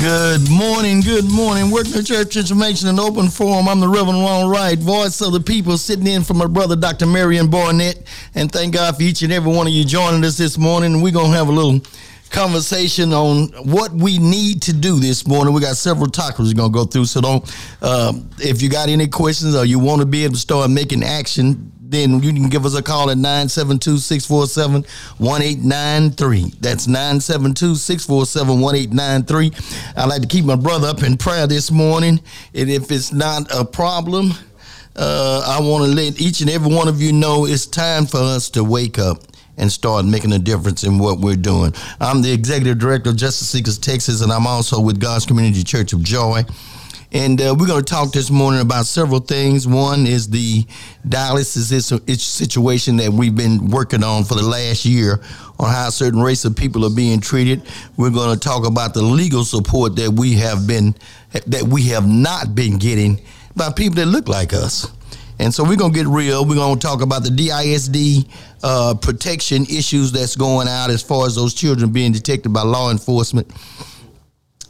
Good morning, good morning. Working the Church Information and Open Forum. I'm the Reverend Ron Wright, voice of the people, sitting in for my brother, Dr. Marion Barnett. And thank God for each and every one of you joining us this morning. We're going to have a little conversation on what we need to do this morning. We got several topics we're going to go through. So don't, uh, if you got any questions or you want to be able to start making action, then you can give us a call at 972-647-1893. That's 972-647-1893. I'd like to keep my brother up in prayer this morning. And if it's not a problem, uh, I want to let each and every one of you know it's time for us to wake up and start making a difference in what we're doing. I'm the executive director of Justice Seekers Texas, and I'm also with God's Community Church of Joy. And uh, we're going to talk this morning about several things. One is the dialysis situation that we've been working on for the last year on how certain race of people are being treated. We're going to talk about the legal support that we have been that we have not been getting by people that look like us. And so we're gonna get real. We're gonna talk about the DISD uh, protection issues that's going out as far as those children being detected by law enforcement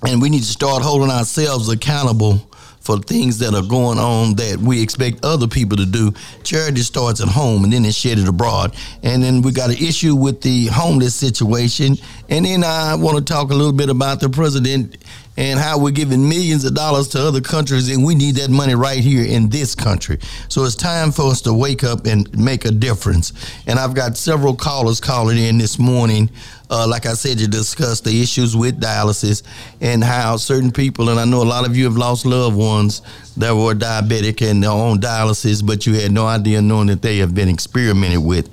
and we need to start holding ourselves accountable for things that are going on that we expect other people to do. Charity starts at home and then it's shared abroad. And then we got an issue with the homeless situation. And then I want to talk a little bit about the president and how we're giving millions of dollars to other countries and we need that money right here in this country. So it's time for us to wake up and make a difference. And I've got several callers calling in this morning. Uh, like I said, to discuss the issues with dialysis and how certain people, and I know a lot of you have lost loved ones that were diabetic and they're on dialysis, but you had no idea knowing that they have been experimented with.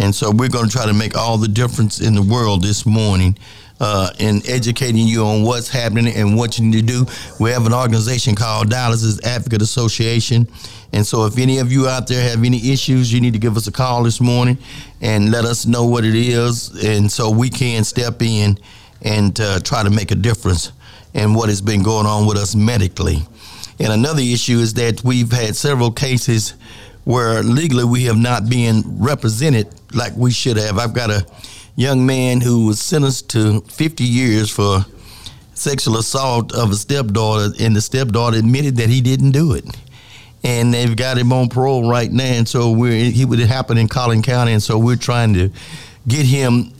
And so we're going to try to make all the difference in the world this morning uh, in educating you on what's happening and what you need to do. We have an organization called Dialysis Advocate Association. And so, if any of you out there have any issues, you need to give us a call this morning and let us know what it is. And so we can step in and uh, try to make a difference in what has been going on with us medically. And another issue is that we've had several cases where legally we have not been represented like we should have. I've got a young man who was sentenced to 50 years for sexual assault of a stepdaughter, and the stepdaughter admitted that he didn't do it. And they've got him on parole right now, and so we're he would happen in Collin County, and so we're trying to get him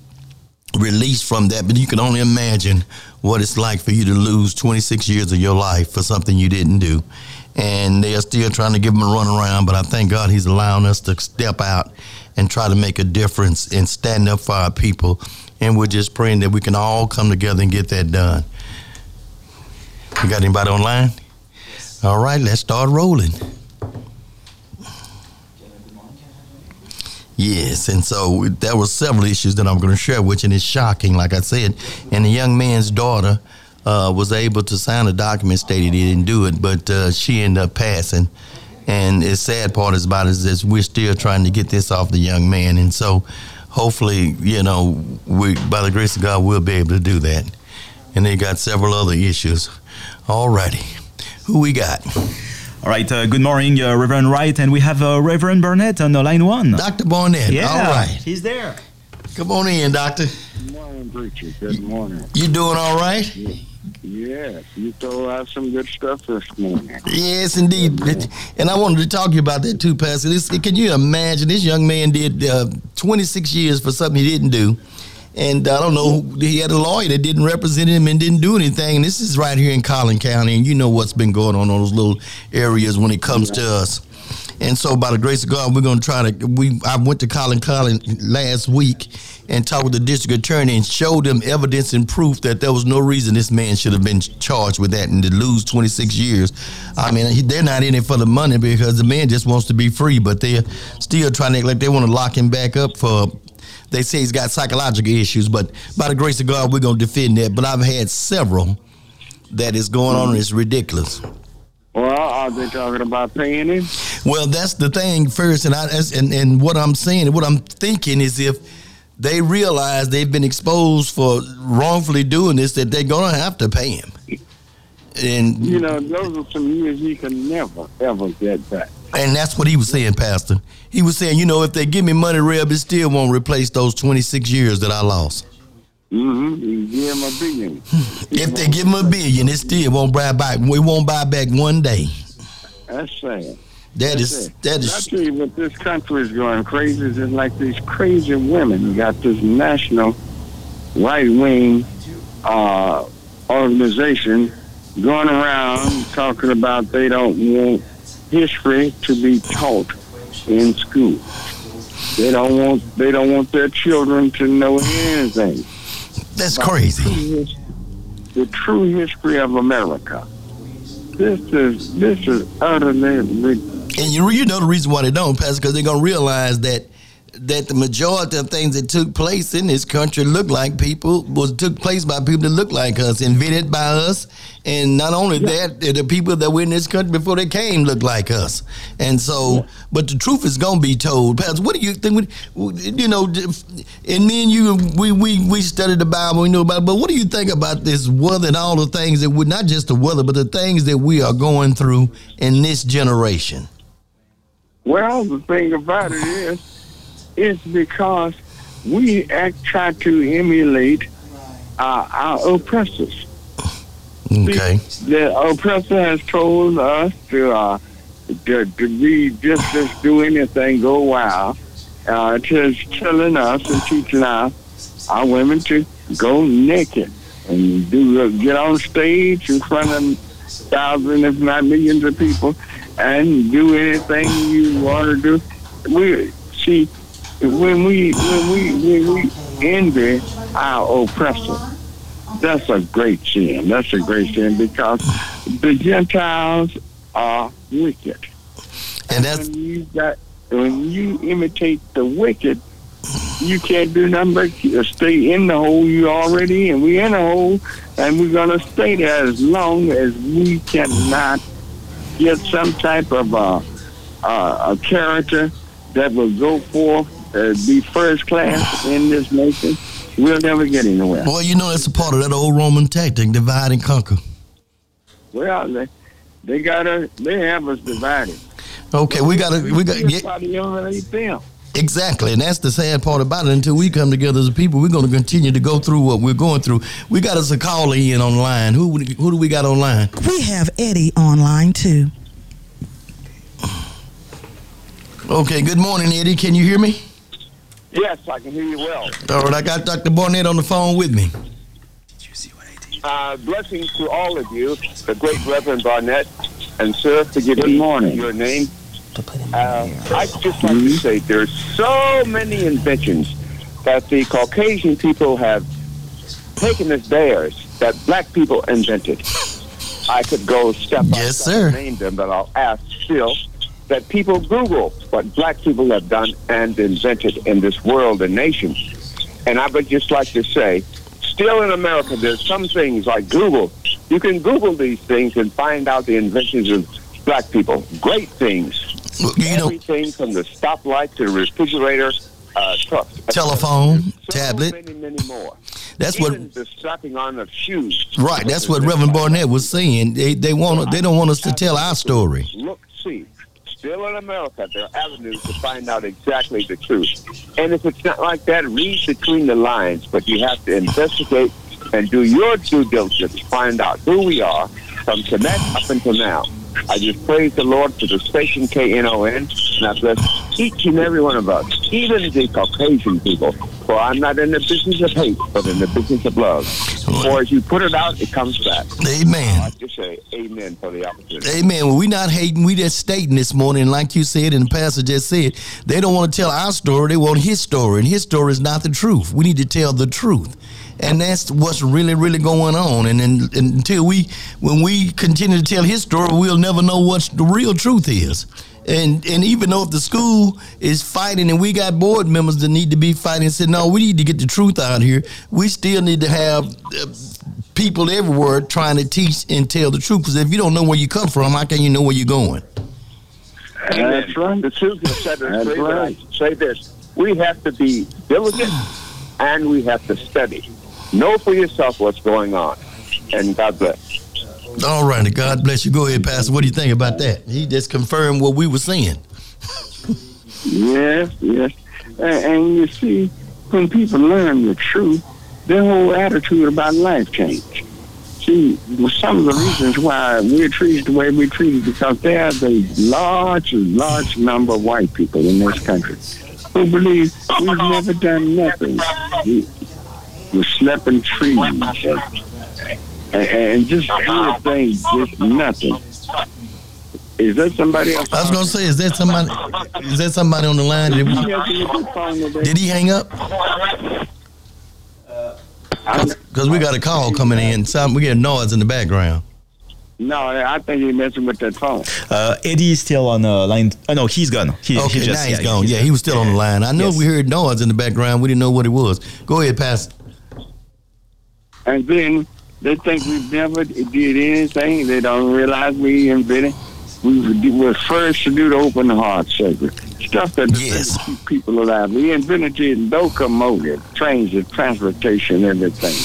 released from that. But you can only imagine what it's like for you to lose 26 years of your life for something you didn't do. And they are still trying to give him a run around, but I thank God he's allowing us to step out and try to make a difference and stand up for our people. And we're just praying that we can all come together and get that done. You got anybody online? All right, let's start rolling. Yes, and so there were several issues that I'm going to share with you, and it's shocking, like I said. And the young man's daughter uh, was able to sign a document stating he didn't do it, but uh, she ended up passing. And the sad part is about it is that we're still trying to get this off the young man. And so hopefully, you know, we by the grace of God, we'll be able to do that. And they got several other issues. All righty. Who we got? All right, uh, good morning, uh, Reverend Wright, and we have uh, Reverend Burnett on the line one. Dr. Barnett, yeah, all right. He's there. Come on in, Doctor. Good morning, preacher. Good morning. You doing all right? Yeah. Yes, you throw out some good stuff this morning. Yes, indeed. And I wanted to talk to you about that too, Pastor. This, can you imagine this young man did uh, 26 years for something he didn't do? And I don't know, he had a lawyer that didn't represent him and didn't do anything. And this is right here in Collin County, and you know what's been going on in those little areas when it comes to us. And so, by the grace of God, we're going to try to. We I went to Collin County last week and talked with the district attorney and showed them evidence and proof that there was no reason this man should have been charged with that and to lose 26 years. I mean, they're not in it for the money because the man just wants to be free, but they're still trying to like they want to lock him back up for. They say he's got psychological issues, but by the grace of God, we're going to defend that. But I've had several that is going on it's ridiculous. Well, are they talking about paying him? Well, that's the thing first, and I and, and what I'm saying, what I'm thinking is if they realize they've been exposed for wrongfully doing this, that they're gonna have to pay him. And you know, those are some years he can never ever get back. And that's what he was saying, Pastor. He was saying, you know, if they give me money, Reb, it still won't replace those 26 years that I lost. Mm-hmm. Give them a billion. If they give them a billion, it still won't buy back. We won't buy back one day. That's sad. That That's is that I is tell you what, this country is going crazy. Is like these crazy women. You got this national right wing uh, organization going around talking about they don't want history to be taught in school. They don't want they don't want their children to know anything. that's crazy. the true history of America. This is this is utterly ridiculous. And you you know the reason why they don't, Pastor, because they're gonna realize that that the majority of things that took place in this country look like people was took place by people that look like us, invented by us, and not only that, the people that were in this country before they came looked like us. And so, but the truth is gonna be told. Pastor, what do you think? You know, and me and you, we we we studied the Bible, we know about. It, but what do you think about this weather and all the things that we not just the weather, but the things that we are going through in this generation? Well, the thing about it is, it's because we act try to emulate uh, our oppressors. Okay. The oppressor has told us to uh, to, to be just just do anything, go wild. Uh, just telling us and teaching our our women to go naked and do uh, get on stage in front of thousands, if not millions, of people, and do anything you want to do. We see when we when we when we envy our oppressor. That's a great sin. That's a great sin because the Gentiles are wicked. And that's when you got when you imitate the wicked, you can't do nothing but stay in the hole you already in. We in a hole, and we're gonna stay there as long as we cannot get some type of uh, uh, a character that will go forth, uh, be first class in this nation. We'll never get anywhere. Well, you know, that's a part of that old Roman tactic, divide and conquer. Well, they they got us. They have us divided. Okay, we got to, we got, yeah, Everybody emulate them. exactly, and that's the sad part about it. Until we come together as a people, we're going to continue to go through what we're going through. We got us a caller in online. Who who do we got online? We have Eddie online too. Okay, good morning, Eddie. Can you hear me? Yes, I can hear you well. All right, I got Dr. Barnett on the phone with me. Did you see what I did? Uh, blessings to all of you, the great Reverend Barnett, and sir, forgive Good me morning. your name. Uh, I'd just like to say there's so many inventions that the Caucasian people have taken as theirs that black people invented. I could go step by Yes, step sir. and name them, but I'll ask still that people Google what black people have done and invented in this world and nation. And I would just like to say, still in America, there's some things like Google. You can Google these things and find out the inventions of black people. Great things. You know, Everything from the stoplight to the refrigerator, uh, truck, Telephone, so tablet. many, many more. That's what the strapping on of shoes. right. That's what Reverend Barnett was saying. They they want they don't want us to tell our story. Look, see, still in America, there are avenues to find out exactly the truth. And if it's not like that, read between the lines. But you have to investigate and do your due diligence to find out who we are from Kemet up until now. I just praise the Lord for the station KNON, and I bless each and every one of us, even the Caucasian people. For I'm not in the business of hate, but in the business of love. For as you put it out, it comes back. Amen. I just say amen for the opportunity. Amen. Well, we not hating. We just stating this morning, like you said, and the pastor just said, they don't want to tell our story. They want his story, and his story is not the truth. We need to tell the truth, and that's what's really, really going on. And, then and until we, when we continue to tell his story, we'll never know what the real truth is. And and even though if the school is fighting and we got board members that need to be fighting and say, no, we need to get the truth out here, we still need to have uh, people everywhere trying to teach and tell the truth. Because if you don't know where you come from, how can you know where you're going? That's right. The Susan said That's it. right. Say this: we have to be diligent, and we have to study. Know for yourself what's going on, and God bless. All righty. God bless you. Go ahead, Pastor. What do you think about that? He just confirmed what we were saying. Yes, yes. And, you see, when people learn the truth, their whole attitude about life changed. See, some of the reasons why we're treated the way we're treated because there's a large, large number of white people in this country who believe we've never done nothing. We, we slept trees and, and just everything, just nothing. Is that somebody else? I was gonna say, is that somebody? Is that somebody on the line? Did, we, did he hang up? Because we got a call coming in. Some we get noise in the background. No, I think he's messing with that phone. Uh, Eddie is still on the line. Oh no, he's gone. He, okay, he just, now he's yeah, gone. Yeah, he was still on the line. I know Yes. we heard noise in the background. We didn't know what it was. Go ahead, Pastor. And then they think we've never did anything. They don't realize we invented. We were first to do the open heart surgery. Stuff that Yes. keep people alive. We invented the locomotive, trains and transportation, everything.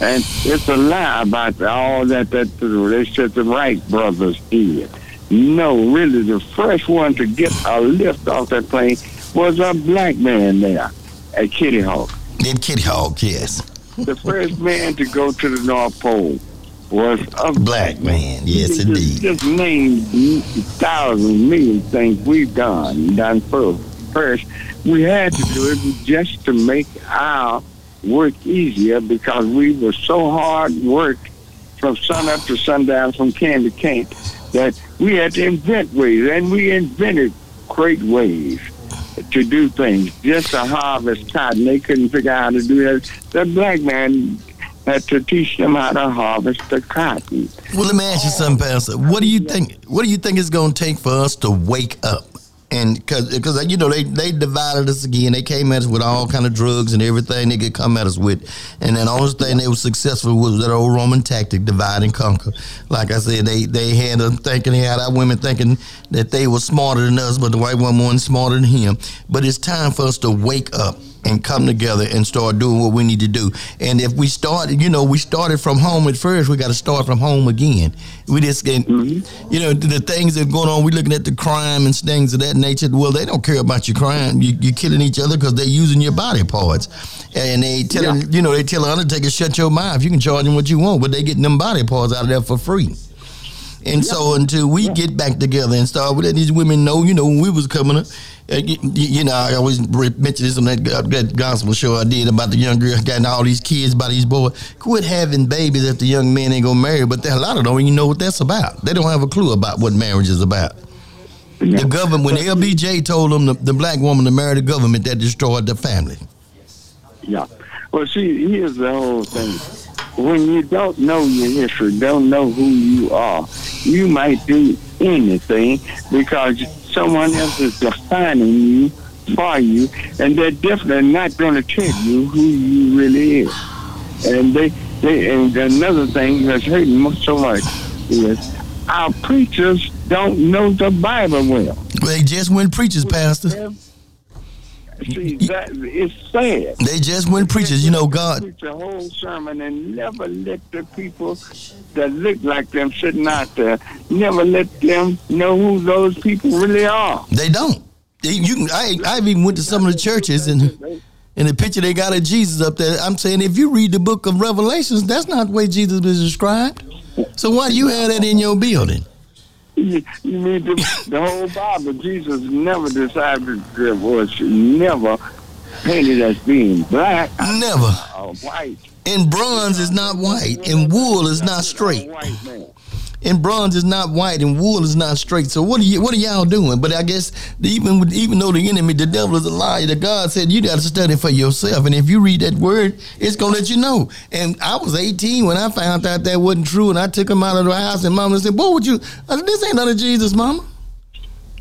And it's a lie about all that that they said the Wright brothers did. No, really, the first one to get a lift off that plane was a black man there at Kitty Hawk. Then Kitty Hawk, yes. The first man to go to the North Pole was a Black man, yes, just, indeed. Just name thousands, million things we've done, done first. First, we had to do it just to make our work easier because we were so hard work from sun up to sundown, from can to can, that we had to invent ways, and we invented great ways to do things. Just to harvest cotton, they couldn't figure out how to do that. The black man had to teach them how to harvest the cotton. Well, let me ask you something, Pastor. What do you think? What do you think it's going to take for us to wake up? And because because you know they they divided us again. They came at us with all kind of drugs and everything they could come at us with. And then the only thing they were successful was that old Roman tactic, divide and conquer. Like I said, they they had them thinking they had our women thinking that they were smarter than us, but the white woman wasn't smarter than him. But it's time for us to wake up and come together and start doing what we need to do. And if we started, you know, we started from home at first, we got to start from home again. We just, get, mm-hmm. you know, the, the things that are going on, we're looking at the crime and things of that nature. Well, they don't care about your crime. You, you're killing each other because they're using your body parts. And they telling, you know, they tell the undertaker, shut your mouth. You can charge them what you want, but they getting them body parts out of there for free. And so until we get back together and start letting these women know, you know, when we was coming up, you, know, I always mention this on that, uh, that gospel show I did about the young girl getting all these kids by these boys. Quit having babies if the young man ain't gonna marry. But a lot of them don't even know what that's about. They don't have a clue about what marriage is about. The government, when LBJ told them the, the black woman to marry the government, that destroyed the family. Yeah. Well, see, here's the whole thing. When you don't know your history, don't know who you are, you might do anything because someone else is defining you for you, and they're definitely not going to tell you who you really is. And they, they, and another thing that's hurting me so much is our preachers don't know the Bible well. They just went preachers, pastor. See, that it's sad. They just went preachers. You know, God. preach a whole sermon and never let the people that look like them sitting out there, never let them know who those people really are. They don't. You can. I I've even went to some of the churches and in the picture they got of Jesus up there. I'm saying if you read the book of Revelations, that's not the way Jesus was described. So why do you have that in your building? You, you mean the, the whole Bible? Jesus never decided that was never painted as being black Never. or white. And bronze is not white, and wool is not straight. White man. And bronze is not white, and wool is not straight. So what are you? What are y'all doing? But I guess even with, even though the enemy, the devil is a liar, the God said you got to study for yourself. And if you read that word, it's gonna let you know. And I was 18 when I found out that wasn't true, and I took him out of the house, and Mama said, "Boy, would you? Said, this ain't none of Jesus, Mama."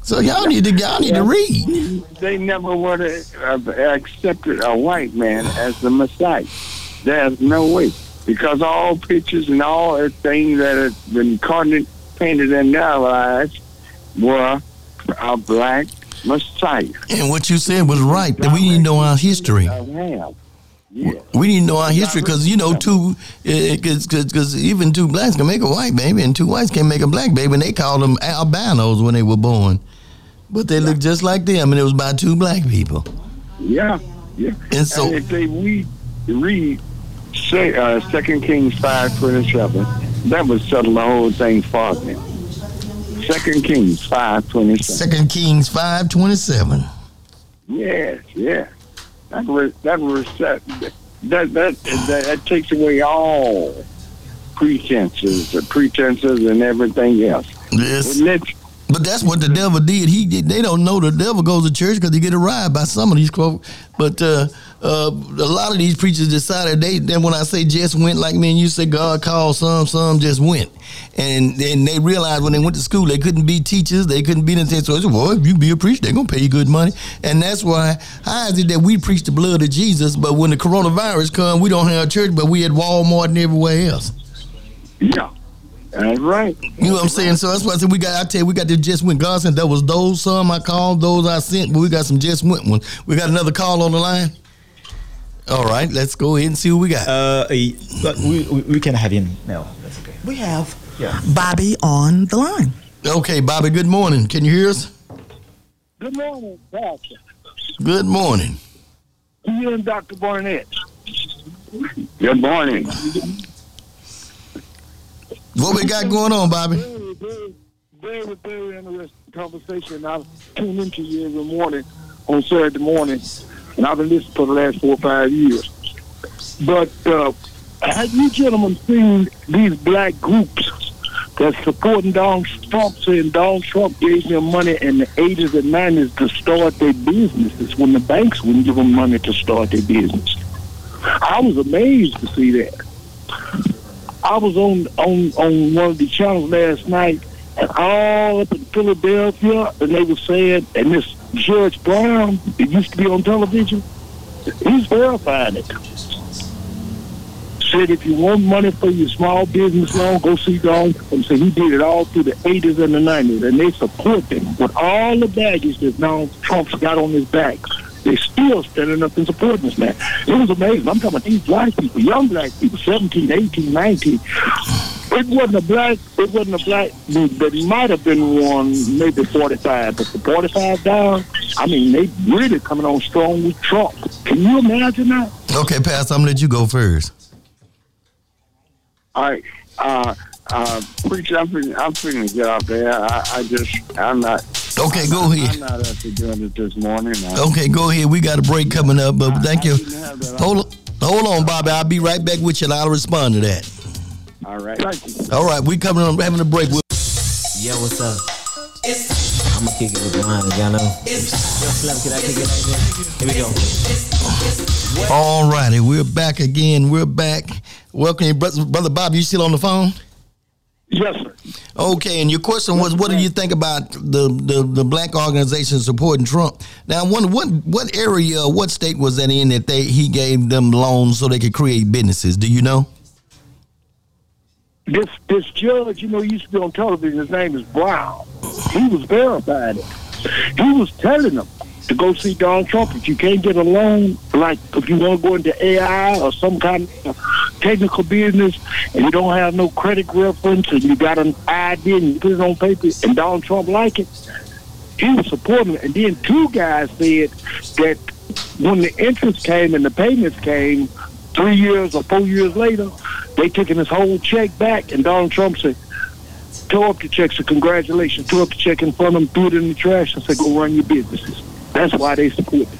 So y'all need to y'all need to read. They never would have uh, accepted a white man as the Messiah. There's no way. Because all pictures and all the things that have been painted, painted in their lives were a black Messiah. And what you said was right. That we need to know our history. Yeah. We need to know our history because you know two, because even two blacks can make a white baby and two whites can make a black baby, and they called them albinos when they were born, but they look just like them, and it was by two black people. Yeah. Yeah. And so- if they we read Say, uh, Second Kings five twenty seven. That would settle the whole thing for me. Second Kings five twenty seven. Second Kings five twenty seven. Yes, yes. That was that was that that that, that, takes away all pretenses, the pretenses, and everything else. Yes. But that's what the devil did. He they don't know the devil goes to church because he get a ride by some of these folks. But uh, uh, a lot of these preachers decided they. Then when I say just went, like me and you say, God called some, some just went, and then they realized when they went to school they couldn't be teachers, they couldn't be anything. So they said, well, if you be a preacher, they're gonna pay you good money, and that's why. How is it that we preach the blood of Jesus, but when the coronavirus come, we don't have a church, but we at Walmart and everywhere else. yeah, that's right. You know what I'm saying? So that's why I said we got. I tell you, we got the just went. God sent that was those some I called, those I sent, but we got some just went ones. We got another call on the line. All right, let's go ahead and see what we got. Uh, but we, we, we can have him now. That's okay. We have Yeah. Bobby on the line. Okay, Bobby. Good morning. Can you hear us? Good morning, Doctor. Good morning. You and Dr. Barnett. Good morning. What we got going on, Bobby? Very, very, very, very interesting conversation. I tune into you every morning on Saturday morning, and I've been listening for the last four or five years. But uh, have you gentlemen seen these black groups that's supporting Donald Trump, saying Donald Trump gave them money in the 80s and 90s to start their businesses when the banks wouldn't give them money to start their business? I was amazed to see that. I was on on on one of the channels last night, and all up in Philadelphia, and they were saying, and this Judge Brown, it used to be on television, he's verifying it. Said if you want money for your small business loan, go see Don. And said he did it all through the 80s and the 90s, and they support him with all the baggage that Donald Trump's got on his back. They still standing up and supporting this man. It was amazing. I'm talking about these black people, young black people, 17, 18, 19. It wasn't a black. It wasn't a black. There might have been one, maybe 45, but the 45 down. I mean, they really coming on strong with Trump. Can you imagine that? Okay, Pastor, I'm gonna let you go first. All right. Uh, uh, preacher, I'm feeling, I'm to get out there. I, I just, I'm not. Okay, go I'm ahead. not up to doing it this morning. I, Okay, go ahead. We got a break coming up, but thank you. Hold hold on, Bobby. I'll be right back with you, and I'll respond to that. All right. Thank you. All right, we coming on having a break. We'll Yo, what's up? I'ma kick it with the line, y'all know. Yo, Slim, can I kick it like this? Here we go. All righty, we're back again. We're back. Welcome, your brother, brother Bob. You still on the phone? Yes, sir. Okay, and your question was, what do you think about the the, the black organization supporting Trump? Now, one what what area, what state was that in that they he gave them loans so they could create businesses? Do you know? This this judge, you know, used to be on television. His name is Brown. He was verifying it. He was telling them to go see Donald Trump. If you can't get a loan, like if you want to go into AI or some kind of technical business, and you don't have no credit reference, and you got an ID and you put it on paper, and Donald Trump like it, he was supporting it. And then two guys said that when the interest came and the payments came, three years or four years later, they taking his whole check back, and Donald Trump said, "Tore up the check, so congratulations. Tore up the check in front of them, threw it in the trash, and said, go run your businesses." That's why they support me.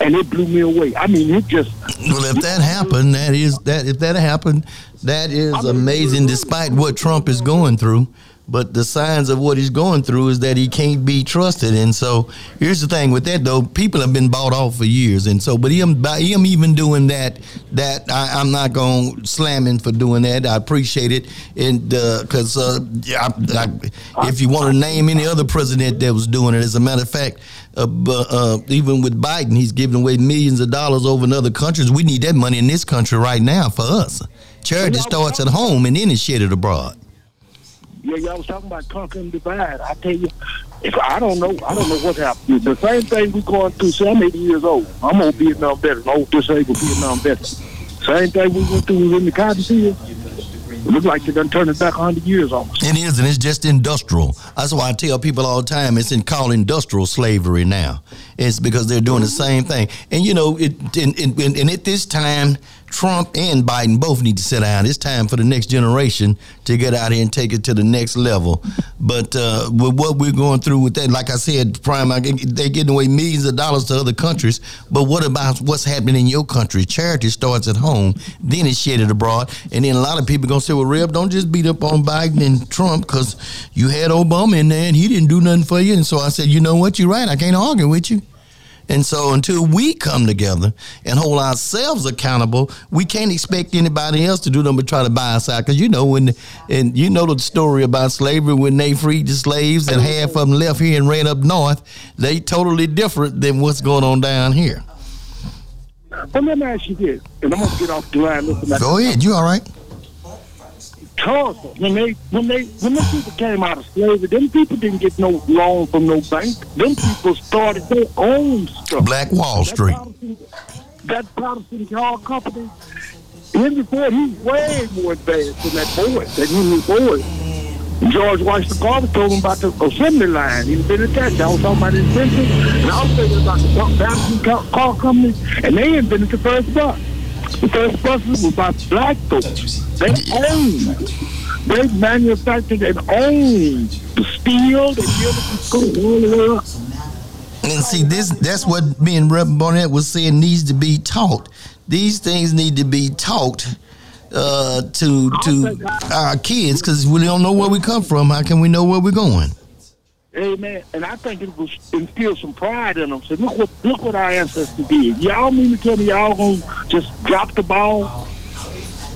And it blew me away. I mean, it just Well, if that happened, that is that if that happened, that is amazing. Despite what Trump is going through, but the signs of what he's going through is that he can't be trusted. And so, here's the thing with that though: people have been bought off for years, and so, but him by him even doing that, that I, I'm not going to slam him for doing that. I appreciate it, and because uh, I, if you want to name any other president that was doing it, as a matter of fact. Uh, uh, even with Biden, he's giving away millions of dollars over in other countries. We need that money in this country right now for us. Charity starts at home and then it's shared abroad. Yeah, y'all was talking about conquering divide. I tell you, if I don't know, I don't know what's happening. The same thing we going through. See, I'm 80 years old. I'm old Vietnam veteran, old disabled Vietnam veteran. Same thing we went through in the cotton field. It looked like they done turned it back 100 years almost. It is, and it's just industrial. That's why I tell people all the time it's in called industrial slavery now. It's because they're doing the same thing. And you know, it and, and, and at this time, Trump and Biden both need to sit down. It's time for the next generation to get out here and take it to the next level. But uh, with what we're going through with that, like I said, Prime, they're getting away millions of dollars to other countries. But what about what's happening in your country? Charity starts at home, then it's shedded abroad. And then a lot of people to say, well, Reb, don't just beat up on Biden and Trump because you had Obama in there and he didn't do nothing for you. And so I said, you know what? You're right. I can't argue with you. And so until we come together and hold ourselves accountable, we can't expect anybody else to do them but try to buy us out. Because you know when, and you know the story about slavery when they freed the slaves and half of them left here and ran up north. They totally different than what's going on down here. Well, let me ask you this, and I'm gonna get off the line. Go ahead. You all right? Tulsa, when they when they when the people came out of slavery, them people didn't get no loan from no bank. Them people started their own stuff. Black Wall Street. That Patterson car company, Henry Ford, he's way more advanced than that boy, that Henry Ford. George Washington Carver told him about the assembly line. He'd been attached. I was talking about invention, and I was thinking about the Patterson car company, and they invented the first bus. The first buses were by black folks. They own. They manufactured and own the steel. They built the school all up. And see, this that's what me and Reverend Barnett was saying needs to be taught. These things need to be taught uh, to to our kids because we don't know where we come from. How can we know where we're going? Amen. And I think it will instill some pride in them. So look what look what our ancestors did. Y'all mean to tell me y'all gonna just drop the ball?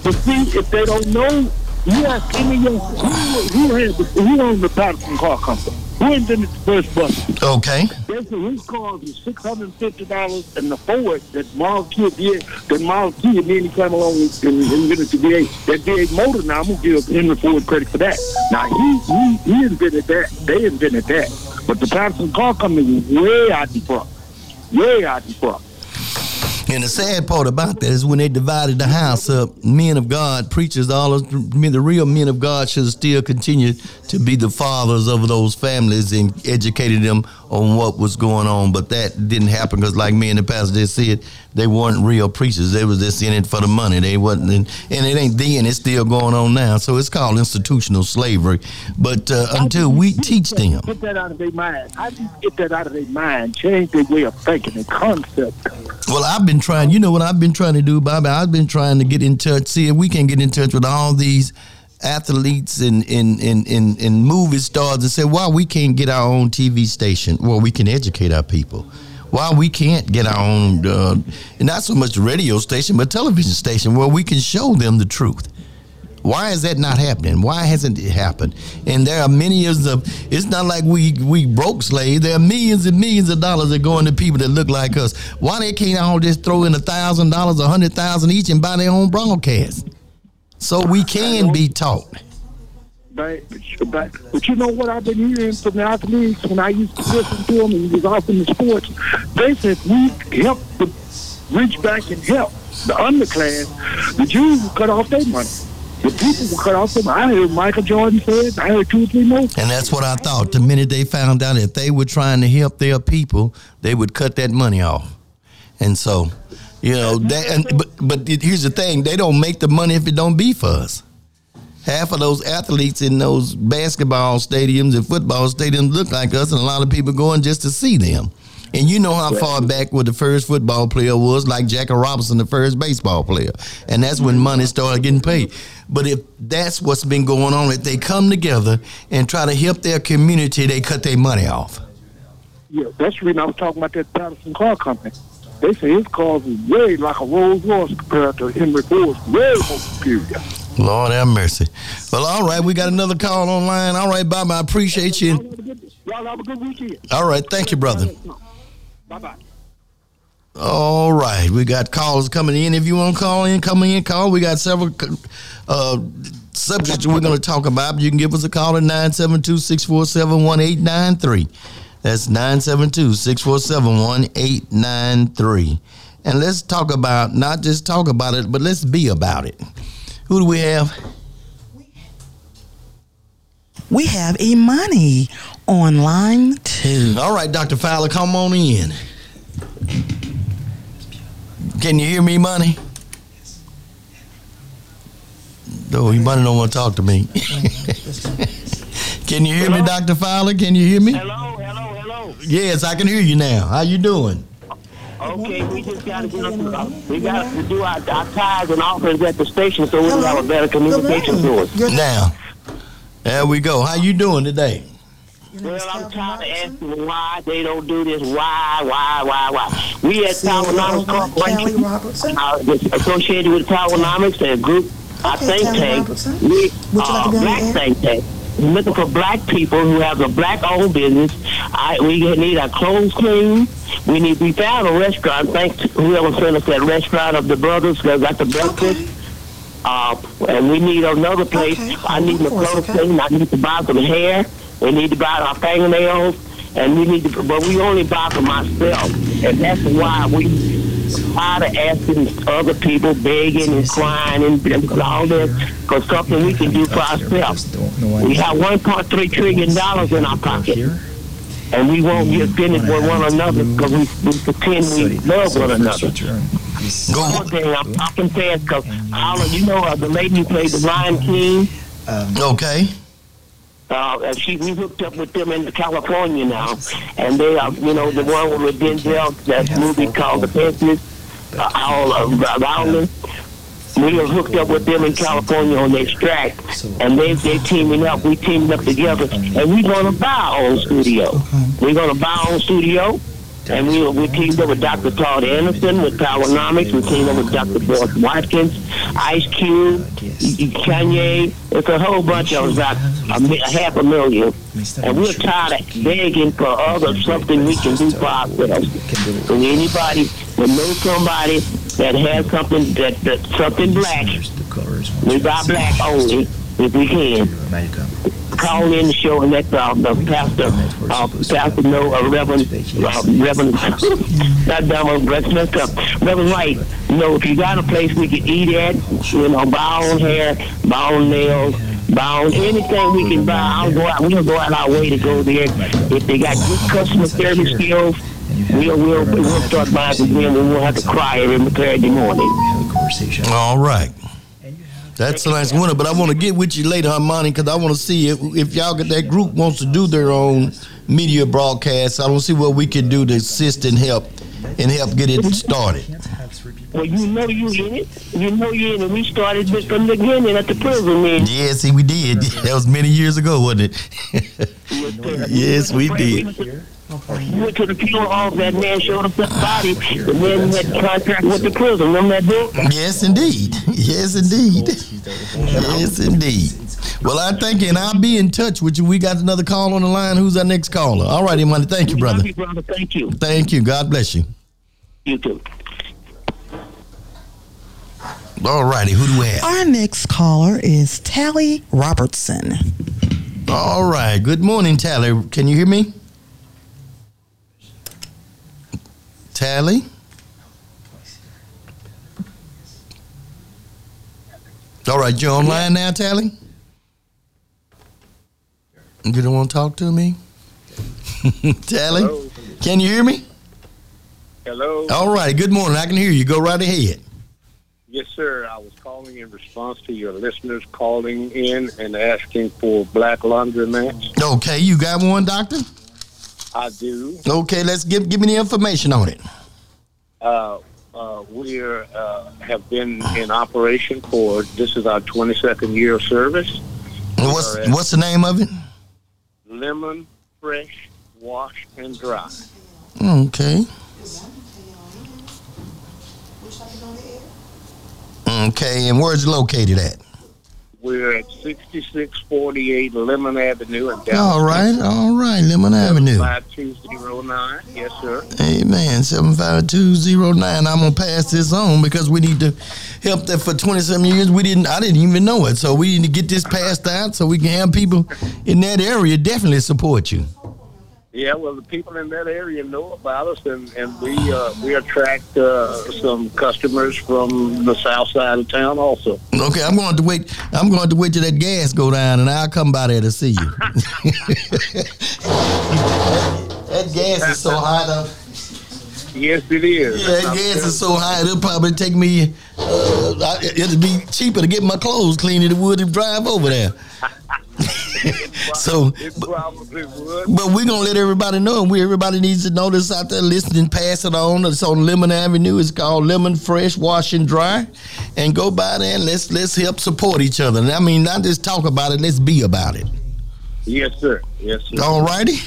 But see, if they don't know, you ask any young who, who the, who owned the Patterson car company? Who invented the first bus? Okay. Said his cars was six hundred and fifty dollars, and the Ford that Miles Kid did, that Miles Kid then he came along and invented the V8. That V8 motor. Now I'm gonna give Henry Ford credit for that. Now he he he invented that. They invented that. But the Patterson car company was way out the front. Way out the front. And the sad part about that is when they divided the house up, men of God, preachers, all of the real men of God should still continue to be the fathers of those families and educated them on what was going on. But that didn't happen because, like me and the pastor just said, they weren't real preachers. They was just in it for the money. They wasn't, in, and it ain't then. It's still going on now. So it's called institutional slavery. But uh, until we teach them, get that out of their mind. How do you get that out of their mind? Change their way of thinking, their concept. Well, I've been trying. You know what I've been trying to do, Bobby? I've been trying to get in touch. See if we can get in touch with all these athletes and, and, and, and, and movie stars and say, why we can't get our own TV station where we can educate our people? Why we can't get our own, uh, not so much radio station, but television station where we can show them the truth? Why is that not happening? Why hasn't it happened? And there are millions of. The it's not like we we broke slaves. There are millions and millions of dollars that go into people that look like us. Why they can't all just throw in a thousand dollars, a hundred thousand each, and buy their own broadcast? So we can be taught. But, but, but you know what I've been hearing from the athletes when I used to listen to them and was off in the sports? They said we help the reach back and help the underclass. The Jews cut off their money. The people will cut off them. I heard Michael Jordan say it. I heard two or three more. And that's what I thought. The minute they found out that they were trying to help their people, they would cut that money off. And so you know, and, but but here's the thing: they don't make the money if it don't be for us. Half of those athletes in those basketball stadiums and football stadiums look like us, and a lot of people going just to see them. And you know how far back where the first football player was, like Jackie Robinson, the first baseball player. And that's when money started getting paid. But if that's what's been going on, if they come together and try to help their community, they cut their money off. Yeah, that's the reason I was talking about that Patterson Car Company. They say his car is way like a Rolls Royce compared to Henry Ford's, way more superior. Lord have mercy. Well, all right, we got another call online. All right, Bob, I appreciate you. Y'all have a good weekend. All right, thank you, brother. Bye bye. All right, we got calls coming in. If you want to call in, come in, call. We got several uh, subjects we're going to talk about. You can give us a call at 972 647 1893. That's 972 647 1893. And let's talk about, not just talk about it, but let's be about it. Who do we have? We have Imani on line two. All right, Dr. Fowler, come on in. Can you hear me, Money? No, he might don't want to talk to me. can you hear me, Dr. Fowler? Can you hear me? Hello, hello, hello. Yes, I can hear you now. How you doing? Okay, we just got to get up. We got to do our, our tithes and offerings at the station so we can have a better communication source. Now, there we go. How you doing today? Well, I'm tired of asking why they don't do this. Why, why, why, why? We at Powernomics Kelly Corporation, uh, associated with Powernomics, a group, a Okay, think tank, we, uh, to black think tank. We're looking for black people who have a black-owned business. I, we need our clothes clean. We need. We found a restaurant. Thanks to whoever sent us that restaurant of the brothers that got the breakfast. Uh, and we need another place. Okay, I need my clothes okay. clean. I need to buy some hair. We need to buy our fingernails. And we need to, but we only buy for myself. And that's why we tired of asking other people, begging and crying and, and all this for something we can do for ourselves. We have 1.3 trillion dollars in our pocket. And we won't get finished with one another because we, we pretend we love one another. Go. One thing I'm talking fast because all you know uh, the lady who played the Lion King. Okay. Uh, and she we hooked up with them in California now, and they are you know the one with Denzel that movie called The Business, uh, all uh, around them. We are hooked up with them in California on their track, and they they teaming up. We teaming up together, and we're gonna buy our own studio. We're gonna buy our own studio. And we we teamed up with Dr. Todd Anderson with Powernomics. We teamed up with Dr. Boyce Watkins, Ice Cube, Kanye. It's a whole bunch of about a, a half a million. And we're tired of begging for other something we can do for ourselves. And anybody that knows somebody that has something that, that something black, we buy black only if we can. Call in the show and let uh, the pastor, uh, pastor know, uh, Reverend, uh, Reverend, not messed up, Reverend White, you know, if you got a place we can eat at, you know, buy own hair, buy nails, buy anything we can buy, I'll go out, we'll go out our way to go there. If they got good customer service skills, we'll, we'll, we'll start buying from them and we'll have to cry every Saturday morning. All right. That's a nice winner, but I want to get with you later, Armani, because I want to see if, if y'all get that group wants to do their own media broadcast. I don't see what we can do to assist and help and help get it started. Well, you know you in it. You know you in it. We started this from the beginning at the prison, man. Yeah, see, we did. That was many years ago, wasn't it? yes, we did. You went to the funeral hall, that man showed up that body, the man had contract with the prison. Remember that dude? Yes, indeed. Yes, indeed. Oh, yes, indeed. Well, I thank you, and I'll be in touch with you. We got another call on the line. Who's our next caller? All righty, money. Thank you, brother. Love you, brother. Thank you. Thank you. God bless you. You too. All righty, who do we have? Our next caller is Tally Robertson. All right. Good morning, Tally. Can you hear me? Tally? All right, you online now, Tally? You don't want to talk to me? Tally? Hello. Can you hear me? Hello. All right, good morning. I can hear you. Go right ahead. Yes, sir. I was calling in response to your listeners calling in and asking for black laundromats. Okay, you got one, doctor? I do. Okay, let's give give me the information on it. Uh, uh, we uh, have been in operation for this is our 22nd year of service. What's what's the name of it? Lemon, fresh, wash, and dry. Okay. Okay, and where's it located at? We're at 6648 Lemon Avenue in Dallas. All right, all right, Lemon Avenue. 5209. Yes, sir. Amen. Seven five two zero nine. I'm gonna pass this on because we need to help that for twenty seven years. We didn't. I didn't even know it. So we need to get this passed out so we can have people in that area definitely support you. Yeah, well, the people in that area know about us, and, and we uh, we attract uh, some customers from the south side of town also. Okay, I'm going to wait. I'm going to wait till that gas go down, and I'll come by there to see you. that gas is so hot up. Yes, it is. Yeah, gas is so high, it'll probably take me. Uh, I- it'll be cheaper to get my clothes clean than it would to drive over there. so, would. but we're gonna let everybody know, and we everybody needs to know this out there listening. Pass it on. It's on Lemon Avenue. It's called Lemon Fresh Wash and Dry, and go by there and let's let's help support each other. And I mean, not just talk about it. Let's be about it. Yes, sir. Yes, sir. All righty.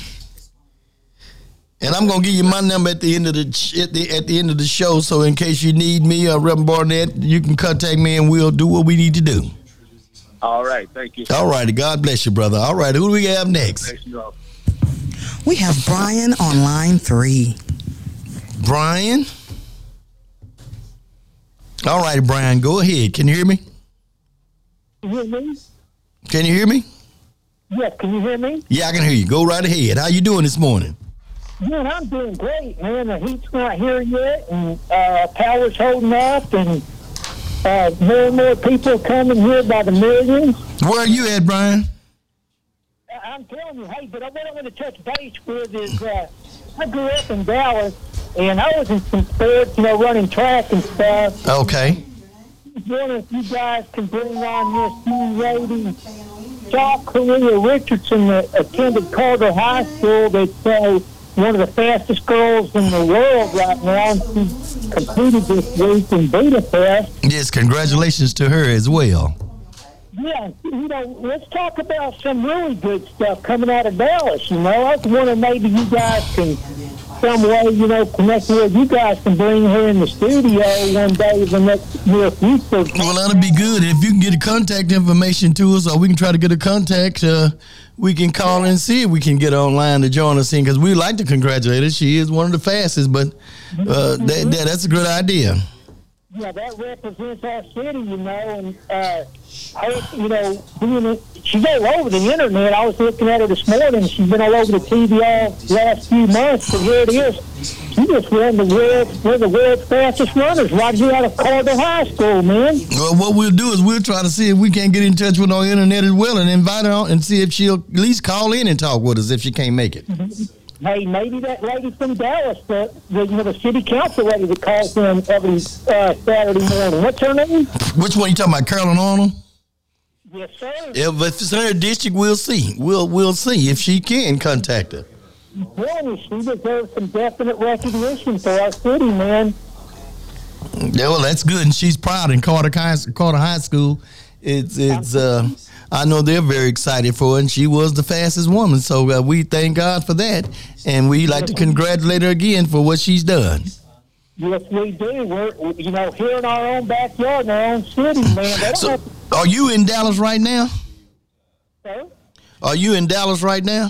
And I'm gonna give you my number at the end of the at the at the end of the show. So in case you need me or Reverend Barnett, you can contact me and we'll do what we need to do. All right. Thank you. All righty. God bless you, brother. All right. Who do we have next? Thank you all. We have Brian on line three. Brian. All right, Brian. Go ahead. Can you hear me? You hear me? Can you hear me? Yes, can you hear me? Yeah, I can hear you. Go right ahead. How you doing this morning? Man, I'm doing great, man. The heat's not here yet, and uh, power's holding up, and uh, more and more people coming here by the millions. Where are you at, Brian? I'm telling you, hey, but what I want to touch base with is uh, I grew up in Dallas, and I was in some sports, you know, running track and stuff. Okay. wondering if you guys can bring on this new lady, Sha'Carri Richardson, that attended Carter High School. That's uh, one of the fastest girls in the world right now. She completed this week in beta Budapest. Yes. Congratulations to her as well. Yeah, you know, let's talk about some really good stuff coming out of Dallas. You know, I was wondering maybe you guys can, some way, you know, connect with you guys can bring her in the studio one day in the next near future. Well, that'll be good. If you can get a contact information to us, or we can try to get a contact, uh, we can call and see if we can get online to join us in because we like to congratulate her. She is one of the fastest, but uh, that, that, that's a good idea. Yeah, that represents our city, you know, and uh, her, you know, being she's all over the internet. I was looking at her this morning. She's been all over the TV all last few months, but here it is. She just ran the world, one of the world's fastest runners right here out of Carter High School, man. Well, what we'll do is we'll try to see if we can't get in touch with the internet as well and invite her on and see if she'll at least call in and talk with us if she can't make it. Hey, maybe that lady from Dallas, the, the, you know, the city council lady that calls in every uh, Saturday morning. What's her name? Which one you talking about, Carolyn Arnold? Yes, sir. If it's her district, we'll see. We'll we'll see if she can contact her. Boy, she deserves some definite recognition for our city, man. Yeah, well, that's good, and she's proud in Carter High, Carter High School. It's it's. Uh, I know they're very excited for her, and she was the fastest woman. So uh, we thank God for that, and we like to congratulate her again for what she's done. Yes, we do. We're, you know, here in our own backyard, in our own city, man. So, to, are you in Dallas right now? sir. Are you in Dallas right now?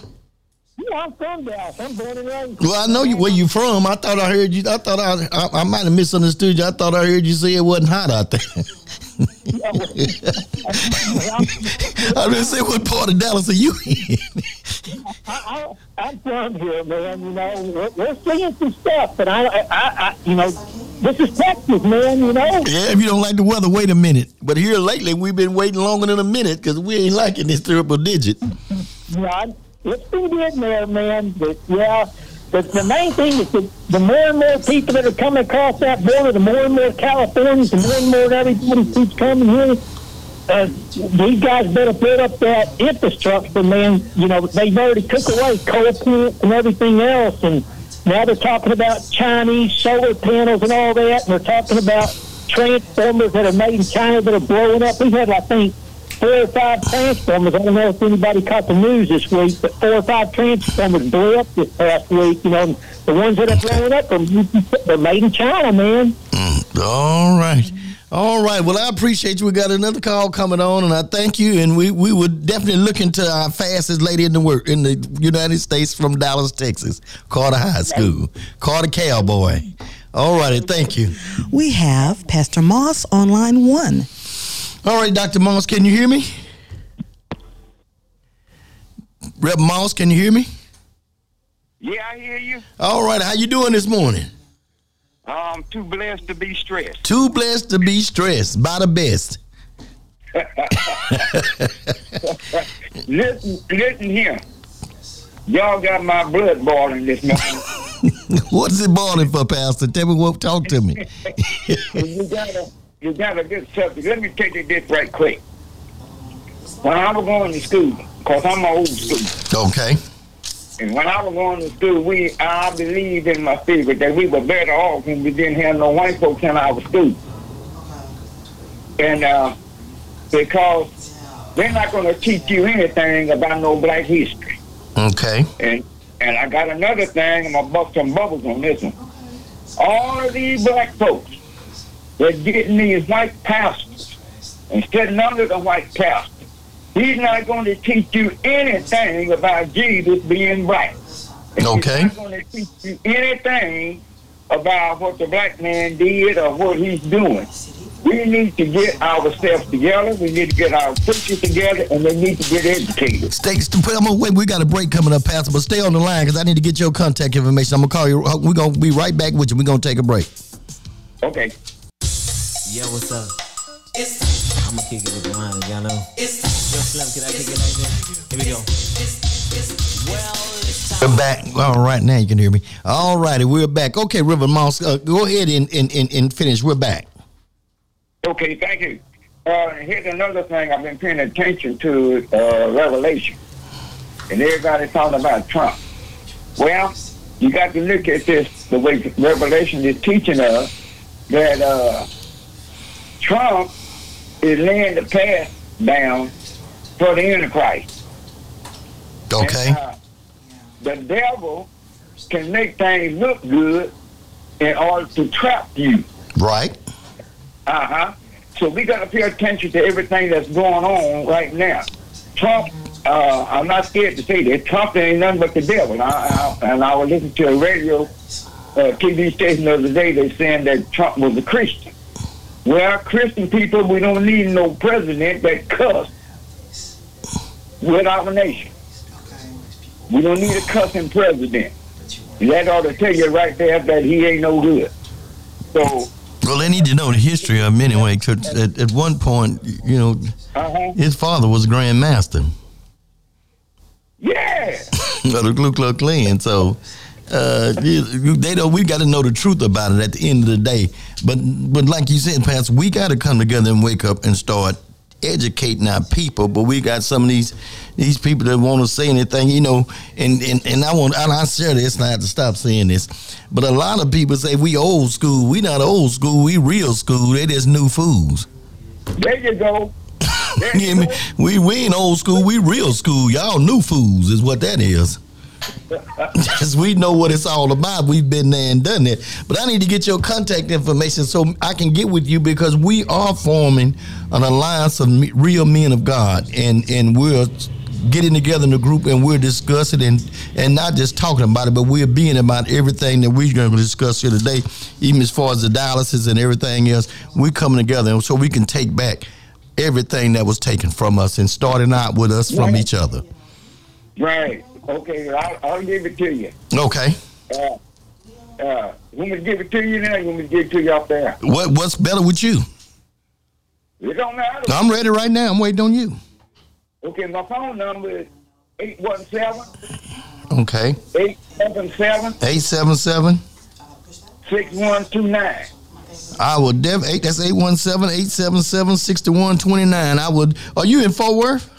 Yeah, I'm from Dallas. I'm born and raised. Well, I know you where you from. I thought I heard you. I thought I I, I might have misunderstood you. I thought I heard you say it wasn't hot out there. I didn't say what part of Dallas are you in. I, I, I'm from here, man. You know, we're, we're seeing some stuff, but I, I, I, you know, this is Texas, man. You know. Yeah, if you don't like the weather, wait a minute. But here lately, we've been waiting longer than a minute because we ain't liking this triple digit. Yeah, it's been getting there, man. But yeah, but the main thing is that the more and more people that are coming across that border, the more and more Californians, the more and more everybody keeps coming here. Uh, these guys better build up that infrastructure, man. You know, they've already took away coal plants and everything else, and now they're talking about Chinese solar panels and all that, and they're talking about transformers that are made in China that are blowing up. We've had, I think, four or five transformers. I don't know if anybody caught the news this week, but four or five transformers blew up this past week. You know, the ones that are blowing up are they're made in China, man. Mm, all right. All right. Well, I appreciate you. We got another call coming on, and I thank you. And we, we would definitely look into our fastest lady in the work in the United States from Dallas, Texas, Carter High School, Carter Cowboy. All righty. Thank you. We have Pastor Moss on line one. All right, Dr. Moss, can you hear me? Rep Moss, can you hear me? Yeah, I hear you. All right, how you doing this morning? I'm too blessed to be stressed. Too blessed to be stressed by the best. Listen, listen here. Y'all got my blood boiling this morning. what is it boiling for, Pastor? Tell me what. Talk to me. you got a you got a good subject. Let me take you this right quick. When I was going to school, cause I'm an old student, Okay. and when I was going to school, we I believed in my spirit that we were better off when we didn't have no white folks in our school. And uh, because they're not going to teach you anything about no black history. Okay. And and I got another thing, I'm gonna bust some bubbles on this one. All of these black folks that getting these white pastors and sitting under the white pastor, he's not going to teach you anything about Jesus being black. And Okay. He's not going to teach you anything about what the black man did or what he's doing. We need to get ourselves together. We need to get our preachers together, and they need to get educated. Stay, st- I'm gonna wait. We got a break coming up, Pastor, but stay on the line because I need to get your contact information. I'm gonna call you. We're gonna be right back with you. We're gonna take a break. Okay. Yo, what's up? It's I'ma kick it with the line, y'all know. It's Yo, Slim, can I kick it like this? Here we go. Well, it's time. We're back. All right, now you can hear me. All righty, we're back. Okay, River Moss, uh, go ahead and, and, and, and finish. We're back. Okay, thank you. Uh, here's another thing I've been paying attention to, uh, Revelation. And everybody's talking about Trump. Well, you got to look at this the way Revelation is teaching us that uh, Trump is laying the path down for the Antichrist. Okay. And, uh, the devil can make things look good in order to trap you. Right. Uh huh. So we got to pay attention to everything that's going on right now. Trump, uh, I'm not scared to say this. Trump ain't nothing but the devil. And I, I, and I was listening to a radio, uh, TV station the other day. They saying that Trump was a Christian. Well, Christian people, we don't need no president that cuss with our nation. We don't need a cussing president. That ought to tell you right there that he ain't no good. So, Well, they need to know the history of him anyway. 'cause at, at one point, you know, uh-huh. his father was a Grand Master Yeah. of the Ku Klux Klan. So, uh, they don't. We got to know the truth about it at the end of the day. But, but like you said, Pastor, we got to come together and wake up and start educating our people. But we got some of these these people that want to say anything, you know. And and, and I want and I share this. And I have to stop saying this. But a lot of people say we old school. We not old school. We real school. They just new fools. There you go. There You hear me? go. We we ain't old school. We real school. Y'all new fools is what that is. Because we know what it's all about. We've been there and done that. But I need to get your contact information so I can get with you because we are forming an alliance of real men of God, and and we're getting together in a group and we're discussing and and not just talking about it, but we're being about everything that we're going to discuss here today, even as far as the dialysis and everything else. We're coming together so we can take back everything that was taken from us and starting out with us from Right. each other. Right. Okay, I'll, I'll give it to you. Okay. Uh, uh, want me to give it to you now? You want me to give it to you out there? What what's better with you? It don't matter. I'm ready right now. I'm waiting on you. Okay, my phone number is 817 Okay. 877 877. 6129. I will def eight that's 817-877-6129. I would are you in Fort Worth?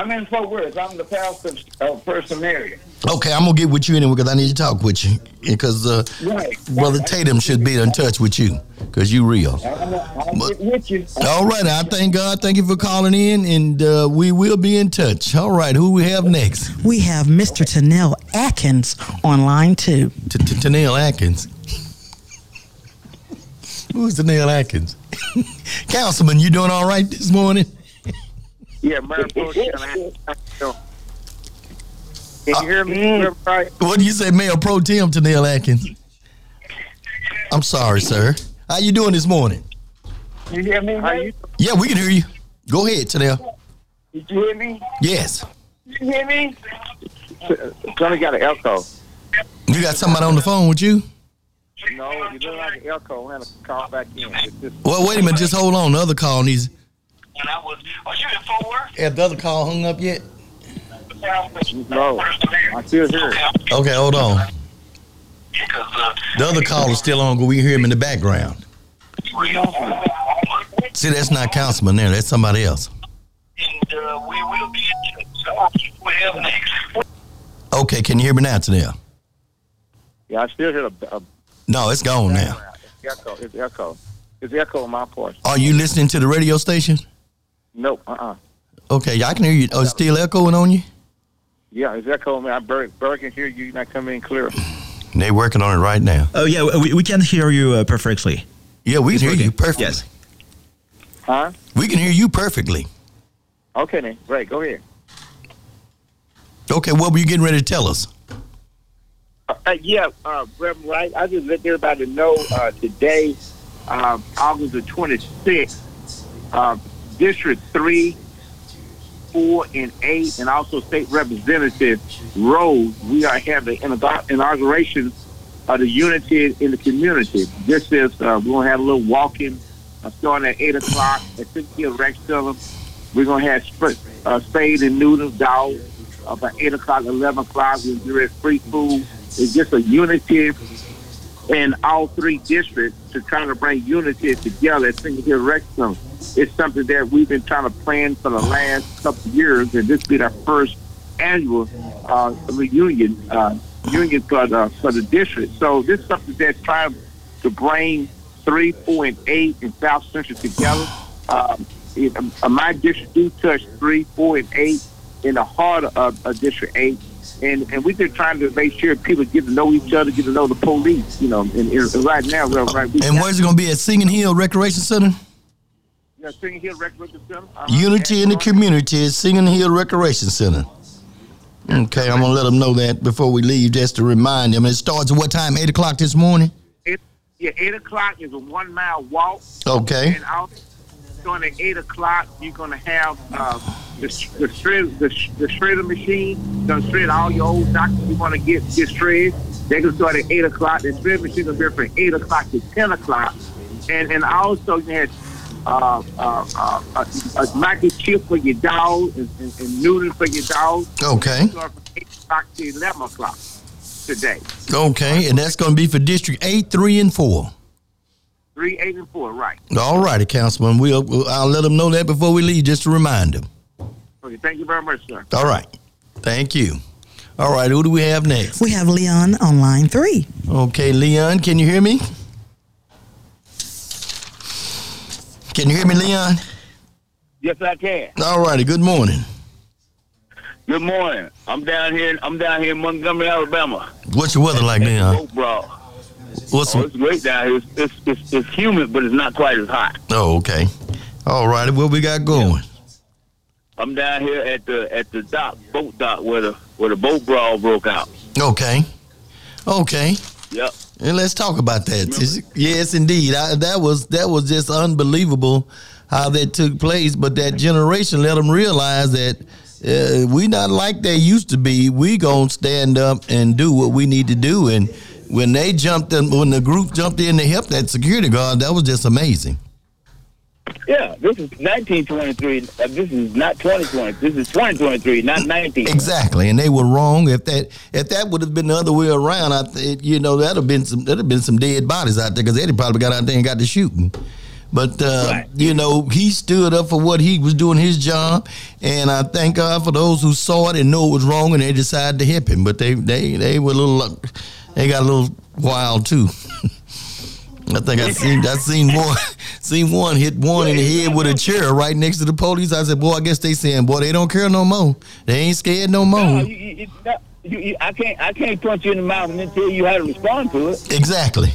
I'm in Fort Worth. I'm the pastor of First Samaria. Okay, I'm gonna get with you anyway because I need to talk with you. Because uh, Right. Brother Tatum should be in touch with you because you real. I'm, I'll get with you. All right, I thank God. Thank you for calling in, and uh, we will be in touch. All right, who we have next? We have Mr. Tennell Atkins on line two. T- T- Tennell Atkins. Who's Tennell Atkins? Councilman, you doing all right this morning? Yeah, Mayor Pro Tem. Can you uh, hear me? Mm. Right? What do you say, Mayor Pro Tem Tennell Atkins? I'm sorry, sir. How you doing this morning? You hear me, How you? Yeah, we can hear you. Go ahead, Tennell. Did you hear me? Yes. You hear me? Sonny got an echo. You got somebody on the phone with you? No, you look like an echo. We're gonna call back in. Just, Well, wait a minute. Just hold on. The other call needs. When I was, are you in Fort Worth? Have the other call hung up yet? no, I still hear it. Okay, hold on. Uh, the other call is still on, but we hear him in the background. See, that's not councilman there. That's somebody else. Uh, okay, can you hear me now, Tennell? Yeah, I still hear a, a No, it's gone now. It's echo. It's echo. It's echo on my part. Are you listening to the radio station? Nope. Uh. uh Okay, yeah, I can hear you. Oh, it's still echoing on you? Yeah, it's echo on me. I Berg, Berg can hear you. You're not coming in clear. They're working on it right now. Oh yeah, we, we can hear you uh, perfectly. Yeah, we can hear you perfectly. Yes. Huh? We can hear you perfectly. Okay then. Great. Go ahead. Okay, what were you getting ready to tell us? Uh, yeah, uh, Reverend Wright, I just let everybody know uh, today, um, August the 26th, uh, District 3, 4, and 8, and also State Representative Road, we are having the inauguration of the unity in the community. This is, uh, we're going to have a little walking uh, starting at 8 o'clock at 50 Rec Center. We're going to have sp- uh, spade and noodles, dog, about 8 o'clock, 11 o'clock. We'll do it free food. It's just a unity in all three districts to try to bring unity together at Hill Rec Center. It's something that we've been trying to plan for the last couple of years, and this will be our first annual uh, reunion uh, union for the, for the district. So this is something that's trying to bring three, four, and eight in South Central together. It, uh, my district do touch three, four, and eight in the heart of, District Eight, and and we've been trying to make sure people get to know each other, get to know the police. You know, and, and right now, right, we And where's it going to be at Singing Hill Recreation Center? Yeah, Singing Hill Recreation Center. Uh-huh. Unity in the community is Singing Hill Recreation Center. Okay, I'm gonna let them know that before we leave, just to remind them. It starts at what time? Eight o'clock this morning. It, yeah, eight o'clock is a one mile walk. Okay. And also, starting at eight o'clock, you're gonna have uh, the the shred the, the shredder machine. Gonna shred all your old documents you want to get get shredded. They can start at eight o'clock. The shred machine gonna be from eight o'clock to ten o'clock. And and also you had uh, uh, uh, a, a mac chip for your dog and, and, and noodles for your dog. Okay. Start from eight o'clock to eleven o'clock today. Okay, and that's gonna be for District Eight, Three, and Four. Three, eight, and four. Right. All righty, Councilman. We'll, we'll I'll let them know that before we leave, just to remind them. Okay. Thank you very much, sir. All right. Thank you. All right, who do we have next? We have Leon on line three. Okay, Leon, can you hear me? Can you hear me, Leon? Yes, I can. All righty. Good morning. Good morning. I'm down here. I'm down here in Montgomery, Alabama. What's your weather like, Leon? Brawl. What's Oh, it's great down here. It's, it's, it's, it's humid, but it's not quite as hot. Oh, okay. All righty. What we got going? I'm down here at the at the dock, boat dock, where the where the boat brawl broke out. Okay. Okay. Yep. And let's talk about that. Yes, indeed. I, that was that was just unbelievable how that took place. But that generation let them realize that uh, we not like they used to be. We gonna stand up and do what we need to do. And when they jumped in, when the group jumped in to help that security guard, that was just amazing. Yeah, this is 1923. Uh, this is not 2020. This is 2023, not 19. Exactly, and they were wrong. If that if that would have been the other way around, I th- you know that'd have been some that'd have been some dead bodies out there because they'd probably got out there and got to shooting. But uh, you know he stood up for what he was doing his job, and I thank God for those who saw it and knew it was wrong and they decided to help him. But they they they were a little they got a little wild too. I think I seen I seen one seen one hit one in the head with a chair right next to the police. I said, "Boy, I guess they saying, boy, they don't care no more. They ain't scared no more." No, you, you, you, I can't I can't punch you in the mouth and then tell you how to respond to it. Exactly.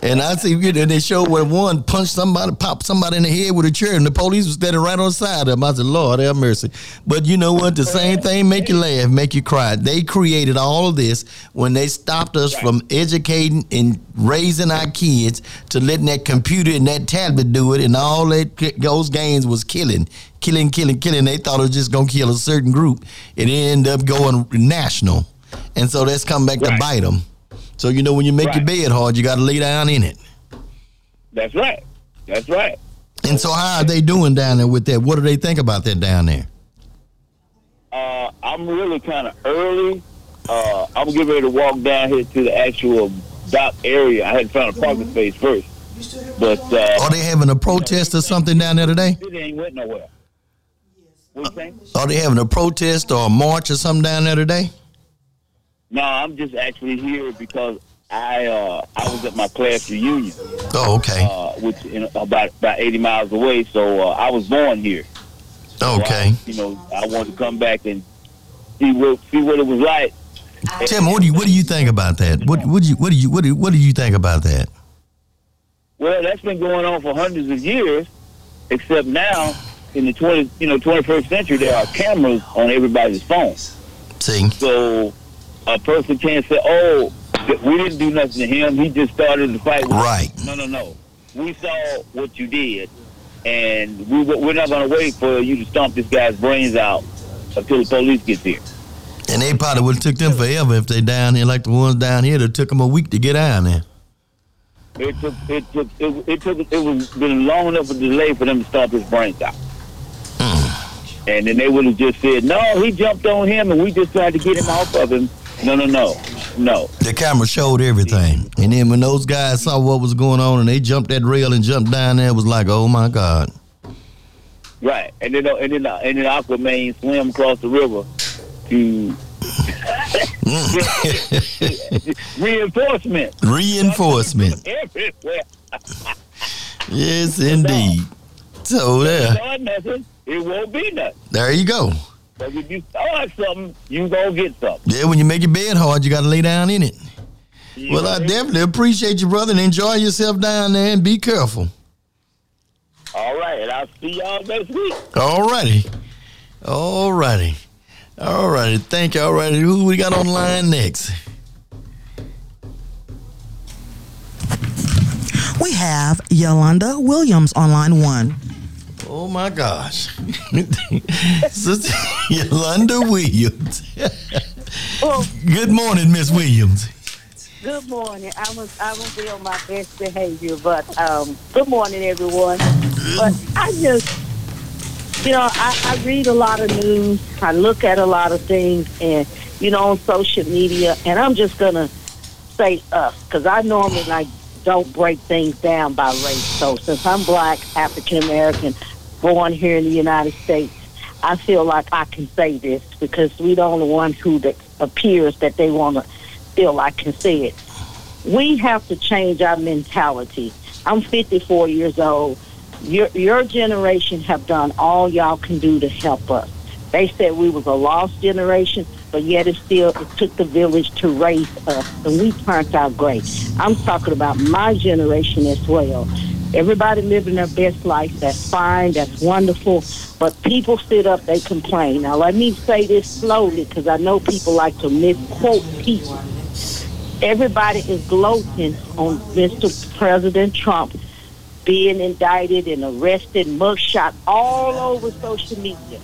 And I see you know, they showed where one punched somebody, popped somebody in the head with a chair, and the police was standing right on the side of him. I said, Lord have mercy. But you know what? The same thing make you laugh, make you cry. They created all of this when they stopped us from educating and raising our kids to letting that computer and that tablet do it, and all that those games was killing, killing, killing, killing. They thought it was just gonna kill a certain group. It ended up going national, and so that's come back to bite them. So you know when you make your bed hard, you got to lay down in it. That's right. That's right. And so how are they doing down there with that? What do they think about that down there? Uh, I'm really kind of early uh, I'm getting ready to walk down here to the actual dock area. I had to find a parking space first, but uh, Are they having a protest or something down there today? it ain't went nowhere. Think? Are they having a protest or a march or something down there today? No, I'm just actually here because I uh, I was at my class reunion, Oh, okay. uh, which in about about 80 miles away. So uh, I was born here. So Okay. I, you know, I wanted to come back and see what see what it was like. Tim, what do you what do you think about that? What what do you what do you what do, what do you think about that? Well, that's been going on for hundreds of years, except now in the 20 you know 21st century there are cameras on everybody's phone. See, So a person can't say, "Oh, we didn't do nothing to him. He just started the fight." with us." Right. No, no, no. We saw what you did, and we we're not going to wait for you to stomp this guy's brains out until the police gets here. and they probably would have took them forever if they down here like the ones down here that took them a week to get down there. It took it took it, it took it was been long enough a delay for them to stomp his brains out. Hmm. And then they would have just said, "No, he jumped on him, and we just tried to get him off of him." No, no, no, no. The camera showed everything, and then when those guys saw what was going on and they jumped that rail and jumped down there, it was like, oh my god. Right, and then uh, and then uh, and then Aquaman swam across the river to reinforcement Reinforcement. everywhere. Yes, indeed. So there, it won't be nothing. there you go. But if you start something, you gonna get something. Yeah, when you make your bed hard, you got to lay down in it. Well, I definitely appreciate you, brother, and enjoy yourself down there and be careful. All right, and I'll see y'all next week. All righty. All righty. All righty. Thank you. All righty. Who we got on line next? We have Yolanda Williams on line one. Oh my gosh. Sister Yolanda Williams. Well, Good morning, Miss Williams. good morning. I was I will be on my best behavior, but um, good morning, everyone. But I just, you know, I, I read a lot of news. I look at a lot of things, and you know, on social media, and I'm just gonna say us because I normally like don't break things down by race. So since I'm black, African American, born here in the United States, I feel like I can say this because we're the only ones who that appears that they want to feel like can say it. We have to change our mentality. I'm 54 years old. Your your generation have done all y'all can do to help us. They said we was a lost generation, but yet it still it took the village to raise us, and we turned out great. I'm talking about my generation as well. Everybody living their best life. That's fine. That's wonderful. But people sit up, they complain. Now let me say this slowly because I know people like to misquote people. Everybody is gloating on Mr. President Trump being indicted and arrested, mugshot all over social media.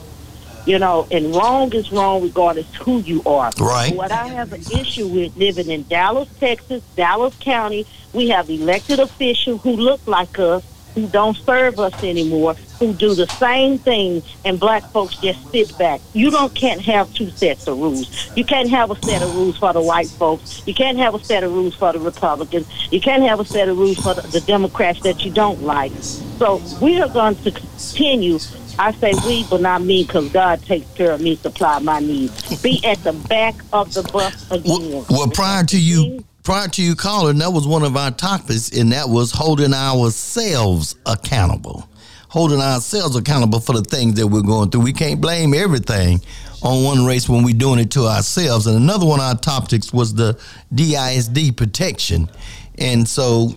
You know, and wrong is wrong regardless who you are. Right. What I have an issue with living in Dallas, Texas, Dallas County, we have elected officials who look like us, who don't serve us anymore, who do the same thing, and black folks just sit back. You don't can't have two sets of rules. You can't have a set of rules for the white folks. You can't have a set of rules for the Republicans. You can't have a set of rules for the, the Democrats that you don't like. So we are going to continue. I say we, but not me, because God takes care of me, supply my needs. Be at the back of the bus again. Well, well, prior to you, prior to you calling, that was one of our topics, and that was holding ourselves accountable. Holding ourselves accountable for the things that we're going through. We can't blame everything on one race when we're doing it to ourselves. And another one of our topics was the DISD protection. And so,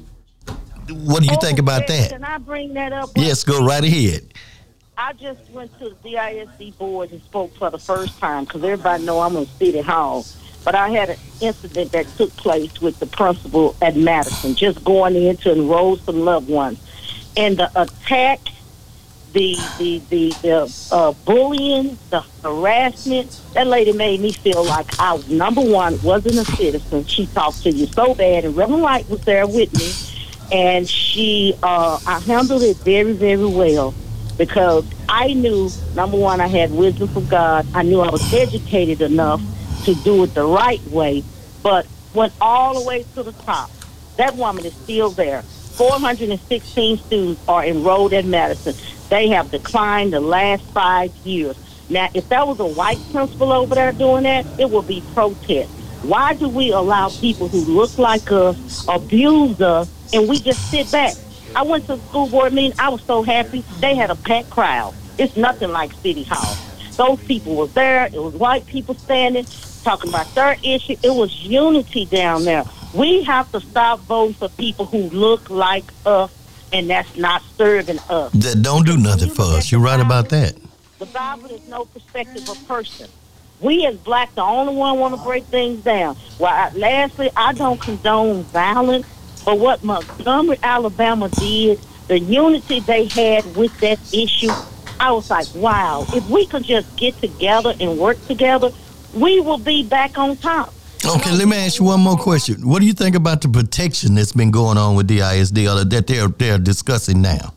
what do you think about Oh, that? Can I bring that up? Yes, go right ahead. I just went to the DISD board and spoke for the first time because everybody know I'm in City Hall. But I had an incident that took place with the principal at Madison, just going in to enroll some loved ones. And the attack, the the the, the uh, bullying, the harassment, that lady made me feel like I, number one, wasn't a citizen. She talked to you so bad, and Reverend White was there with me. And she, uh, I handled it very, very well because I knew number one, I had wisdom from God. I knew I was educated enough to do it the right way, but went all the way to the top. That woman is still there. 416 students are enrolled at Madison. They have declined the last five years. Now, if that was a white principal over there doing that, it would be protest. Why do we allow people who look like us abuse us and we just sit back? I went to the school board meeting. I was so happy. They had a packed crowd. It's nothing like City Hall. Those people were there. It was white people standing, talking about their issue. It was unity down there. We have to stop voting for people who look like us, and that's not serving us. That don't do nothing for us. You're right about that. The Bible is no perspective of person. We as black, the only one want to break things down. Well, I, lastly, I don't condone violence, but what Montgomery, Alabama did, the unity they had with that issue, I was like, wow, if we could just get together and work together, we will be back on top. Okay, let me ask you one more question. What do you think about the protection that's been going on with DISD or that they're they're discussing now?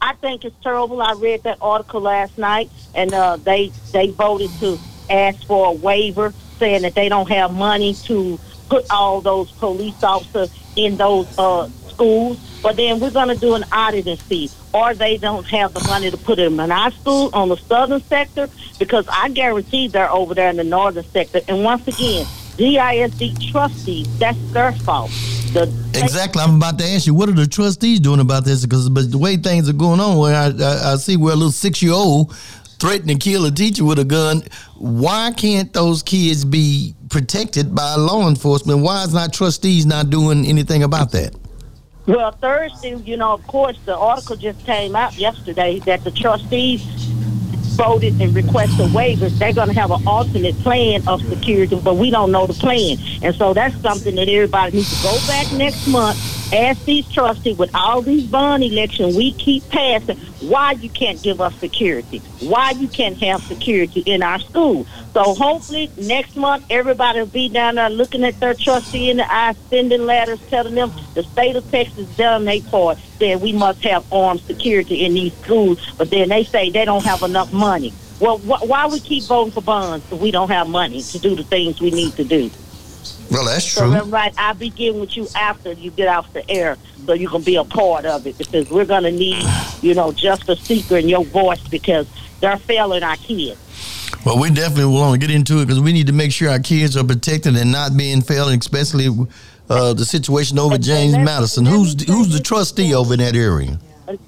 I think it's terrible. I read that article last night, and uh, they they voted to ask for a waiver, saying that they don't have money to put all those police officers in those uh, schools. But then we're going to do an audit and see, or they don't have the money to put them in our school on the southern sector, because I guarantee they're over there in the northern sector. And once again, DISD trustees, that's their fault. The, exactly. I'm about to ask you, what are the trustees doing about this? Because but the way things are going on, where I, I, I see where a little six year old threatened to kill a teacher with a gun. Why can't those kids be protected by law enforcement? Why is not trustees not doing anything about that? Well, Thursday, you know, of course, the article just came out yesterday that the trustees voted and requested waivers, they're going to have an alternate plan of security, but we don't know the plan. And so that's something that everybody needs to go back next month, ask these trustees with all these bond elections we keep passing, why you can't give us security, why you can't have security in our school. So hopefully next month everybody will be down there looking at their trustee in the eye, sending letters telling them the state of Texas done their part that we must have armed security in these schools. But then they say they don't have enough money. Well, wh- why we keep voting for bonds if we don't have money to do the things we need to do? Well, that's true. So, right, I'll begin with you after you get off the air so you can be a part of it because we're going to need, you know, just a seeker in your voice because they're failing our kids. Well, we definitely will want to get into it because we need to make sure our kids are protected and not being failed, especially uh, the situation over James Madison. Who's who's the trustee over in that area?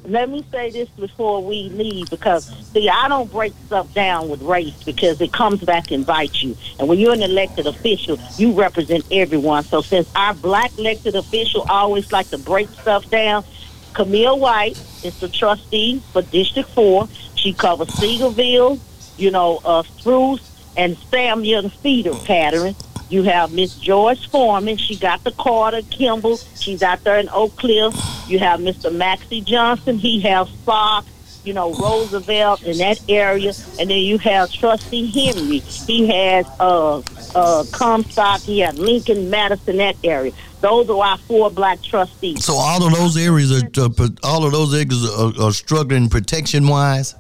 Let me say this before we leave because see I don't break stuff down with race because it comes back and bites you. And when you're an elected official, you represent everyone. So since our black elected official always like to break stuff down, Camille White is the trustee for District Four. She covers Seagoville, you know, uh Spruce and Samuel Feeder pattern. You have Miss Joyce Foreman. She got the Carter Kimball. She's out there in Oak Cliff. You have Mr. Maxie Johnson. He has Fox, you know, Roosevelt in that area. And then you have Trustee Henry. He has uh, uh, Comstock. He has Lincoln, Madison, that area. Those are our four black trustees. So all of those areas are, uh, all of those areas are, are struggling protection wise.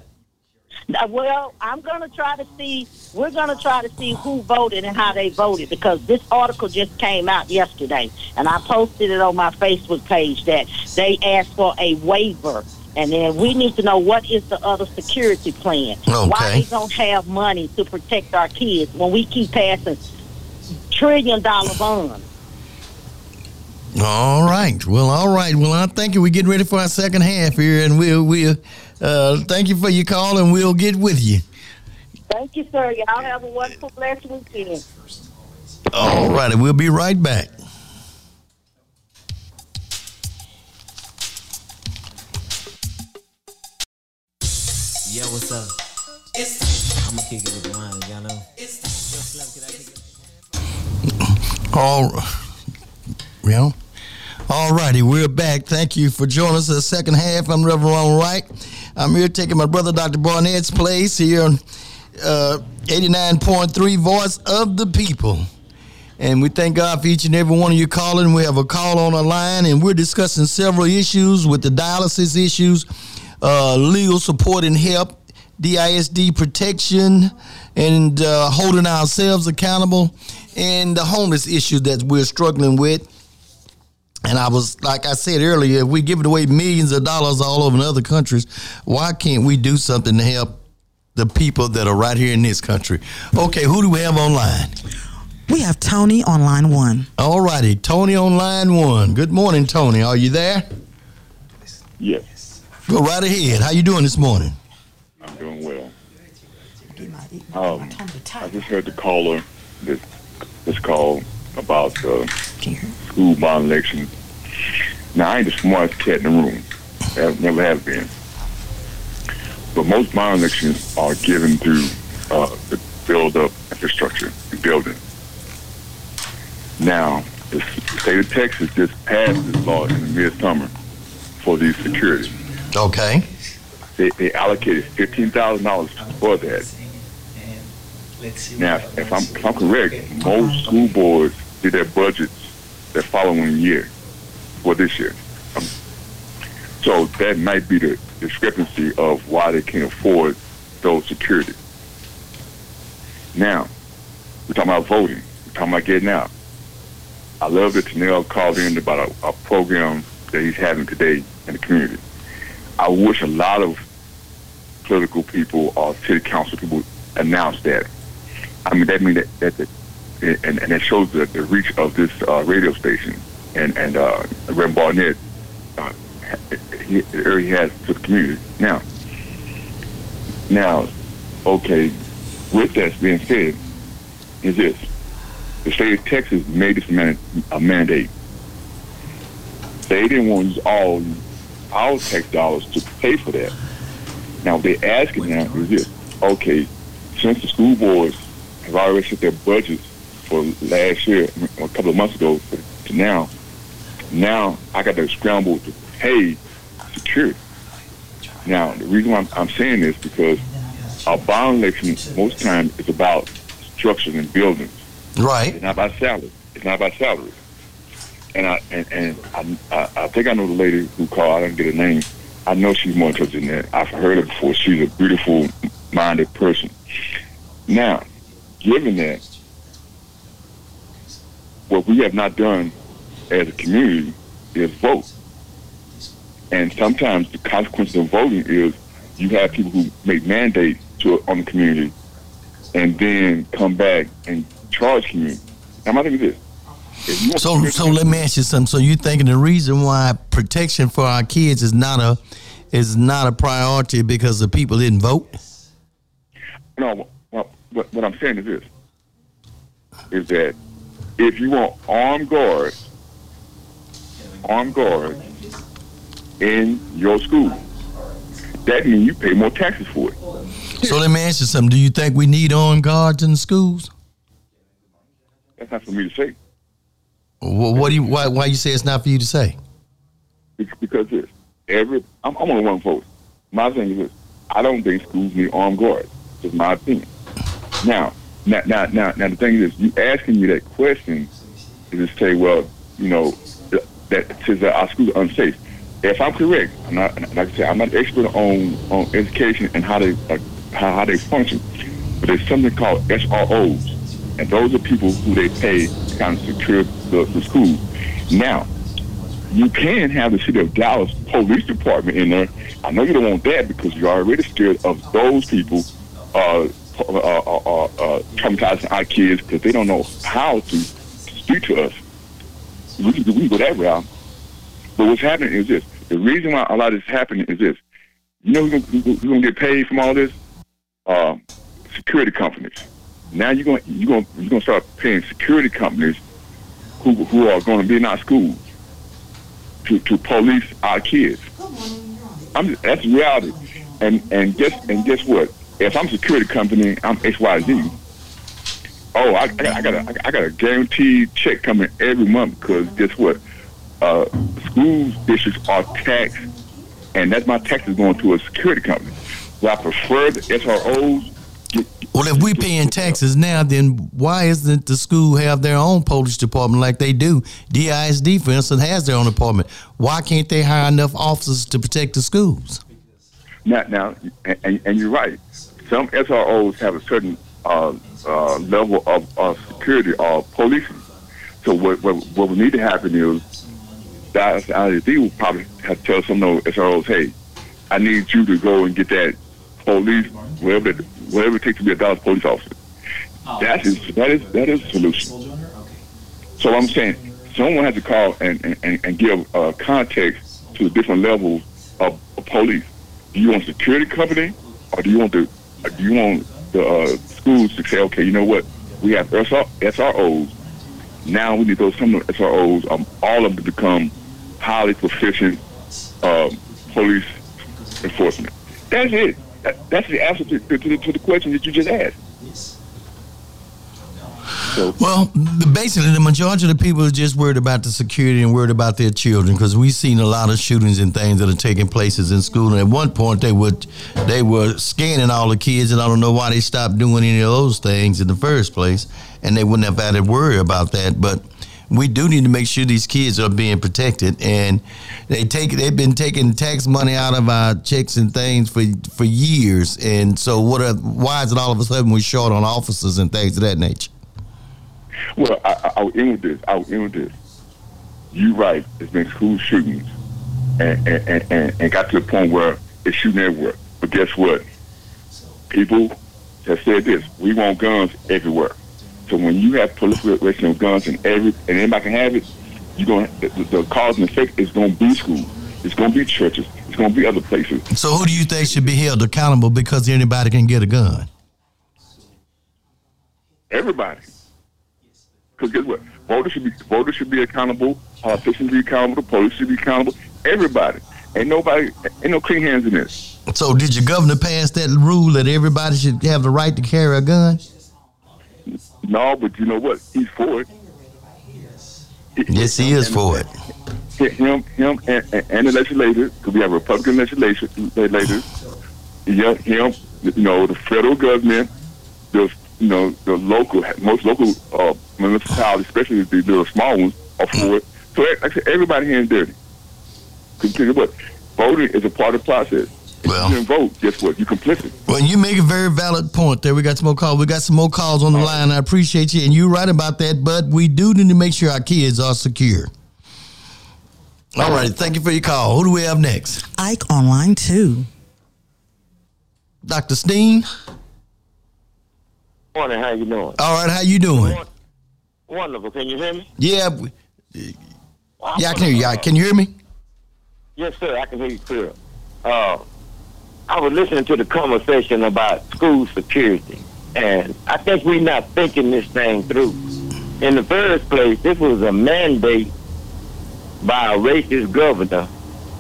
Uh, well, I'm going to try to see. We're going to try to see who voted and how they voted because this article just came out yesterday, and I posted it on my Facebook page that they asked for a waiver, and then we need to know what is the other security plan. Okay. Why they don't have money to protect our kids when we keep passing trillion dollar bonds. All right. Well, all right. Well, I think we're getting ready for our second half here, and we'll we'll uh, thank you for your call, and we'll get with you. Thank you, sir. Y'all have a wonderful, blessed weekend. All righty. We'll be right back. Yeah, what's up? I'm gonna kick it with the line, y'all know. All, well, all righty, we're back. Thank you for joining us in the second half. I'm Reverend Ron Wright. I'm here taking my brother Dr. Barnett's place here on uh, 89.3 Voice of the People. And we thank God for each and every one of you calling. We have a call on the line, and we're discussing several issues with the dialysis issues, uh, legal support and help, DISD protection and uh, holding ourselves accountable and the homeless issue that we're struggling with. And I was, like I said earlier, if we're giving away millions of dollars all over in other countries, why can't we do something to help the people that are right here in this country? Okay, who do we have online? We have Tony on line one. All righty, Tony on line one. Good morning, Tony. Are you there? Yes, Go right ahead. How you doing this morning? I'm doing well. Um, I just heard the caller this this call about the school bond election. Now I ain't the smartest cat in the room. I've never have been. But most bond elections are given through uh, the build up infrastructure, the building. Now, the state of Texas just passed this law in the midsummer for the security. Okay. They, they allocated fifteen thousand dollars for that. Now, if I'm, if I'm correct, most school boards did their budgets the following year for this year. Um, so that might be the discrepancy of why they can't afford those security. Now, we're talking about voting. We're talking about getting out. I love that Tennell called in about a, a program that he's having today in the community. I wish a lot of political people or city council people announce that. I mean, that means that, that, and, and it shows the, the reach of this uh, radio station and and uh, Reverend Barnett uh, he, he has to the community. Now, now, okay, with that being said, is this the state of Texas made this man, a mandate. They didn't want to use all our tax dollars to pay for that. Now, they're asking now is this: okay, since the school boards have already set their budgets for last year, a couple of months ago to now, now I got to scramble to pay security. Now, the reason why I'm, I'm saying this because our bond election most times is about structures and buildings. Right. It's not about salary. It's not about salary. And I and, and I, I, I think I know the lady who called. I didn't get her name. I know she's more interested in that. I've heard her before. She's a beautiful minded person. Now, given that, what we have not done as a community is vote. And sometimes the consequence of voting is you have people who make mandates to on the community and then come back and charge community. Now my thing is this. If you want So, so let me ask you something. So you thinking the reason why protection for our kids is not a is not a priority because the people didn't vote? No, well, what, what I'm saying is this: is that if you want armed guards, armed guards in your school, that means you pay more taxes for it. So let me ask you something. Do you think we need armed guards in the schools? That's not for me to say What, what do you why why you say it's not for you to say? Because this every I'm, I'm on one vote. My thing is this: I don't think schools need armed guards. Just my opinion. Now, now, now, now, now the thing is, you asking me that question is to say, well, you know, that says that our schools are unsafe. If I'm correct, I'm not, like I said, I'm not an expert on on education and how they uh, how, how they function, but there's something called SROs, and those are people who they pay to kind of secure the, the schools. Now, you can have the city of Dallas police department in there. I know you don't want that because you're already scared of those people uh, uh, uh, uh, uh, traumatizing our kids because they don't know how to speak to us. We can, we go that route. But what's happening is this. The reason why a lot of this is happening is this. You know who's gonna, get paid from all this? Uh, security companies. Now you're gonna you're gonna you're gonna start paying security companies who who are going to be in our schools to, to police our kids. I'm just, that's reality. And and guess and guess what? If I'm a security company, I'm XYZ. Oh, I, I, got, I got a I got a guaranteed check coming every month because guess what? Uh, school districts are taxed, and that's my taxes going to a security company. So I prefer the SROs. Well, if we paying taxes now, then why isn't the school have their own police department like they do? DISD, for instance, has their own department. Why can't they hire enough officers to protect the schools? now, now, and, and you're right. Some SROs have a certain uh, uh, level of, of security or policing. So what, what what would need to happen is that ISD will probably have to tell some of those SROs, hey, I need you to go and get that police, whatever it, whatever it takes to be a Dallas police officer. That is that is that is a solution. So I'm saying someone has to call and, and, and give uh, context to the different levels of, of police. Do you want a security company, or do you want the you want the uh, schools to say, okay, you know what, we have SROs. Now we need those some of the SROs, um, all of them to become highly proficient um, police enforcement. That's it. That, that's the answer to, to, to the question that you just asked. Well, basically, the majority of the people are just worried about the security and worried about their children because we've seen a lot of shootings and things that are taking places in school. And at one point, they would they were scanning all the kids, and I don't know why they stopped doing any of those things in the first place. And they wouldn't have had to worry about that, but we do need to make sure these kids are being protected and they take they've been taking tax money out of our checks and things for for years and so what are, why is it all of a sudden we're short on officers and things of that nature well, I, I, will end with this. I will end with this. You right. It's been school shootings, and and, and, and got to the point where it's shooting everywhere. But guess what? People have said this. We want guns everywhere. So when you have proliferation of guns and every and anybody can have it, you're going the, the cause and effect is going to be schools. It's going to be churches. It's going to be other places. So who do you think should be held accountable because anybody can get a gun? Everybody. Because guess what? Voters should be voters should be accountable. Politicians be accountable. The police should be accountable. Everybody. Ain't nobody. Ain't no clean hands in this. So did your governor pass that rule that everybody should have the right to carry a gun? No, but you know what? He's for it. Yes, he is for it. Him, him, and, and the legislators, because we have Republican legislators. Yeah, him. You know, the federal government, the you know, the local, most local uh, municipalities, especially the little small ones, are for it. So like I everybody here is dirty. Continue what? Voting is a part of the process. Well, you didn't vote, guess what? You're complicit. Well, you make a very valid point there. We got some more calls. We got some more calls on the line. I appreciate you, and you're right about that. But we do need to make sure our kids are secure. All right. Thank you for your call. Who do we have next? Ike on line two. Dr. Steen. Morning, how you doing? All right, how you doing? Wonderful. Can you hear me? Yeah. Yeah, I can hear you. Can you hear me? Yes, sir. I can hear you clear. Uh, I was listening to the conversation about school security, and I think we're not thinking this thing through. In the first place, this was a mandate by a racist governor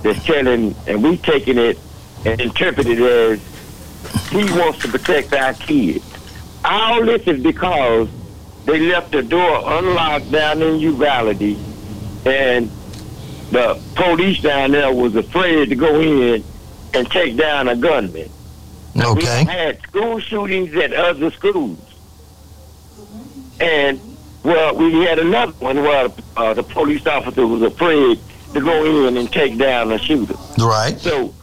that's telling, and we taking it and interpreted it as he wants to protect our kids. All this is because they left the door unlocked down in Uvalde, and the police down there was afraid to go in and take down a gunman. Okay. We had school shootings at other schools, and well, we had another one where uh, the police officer was afraid to go in and take down a shooter. Right. So,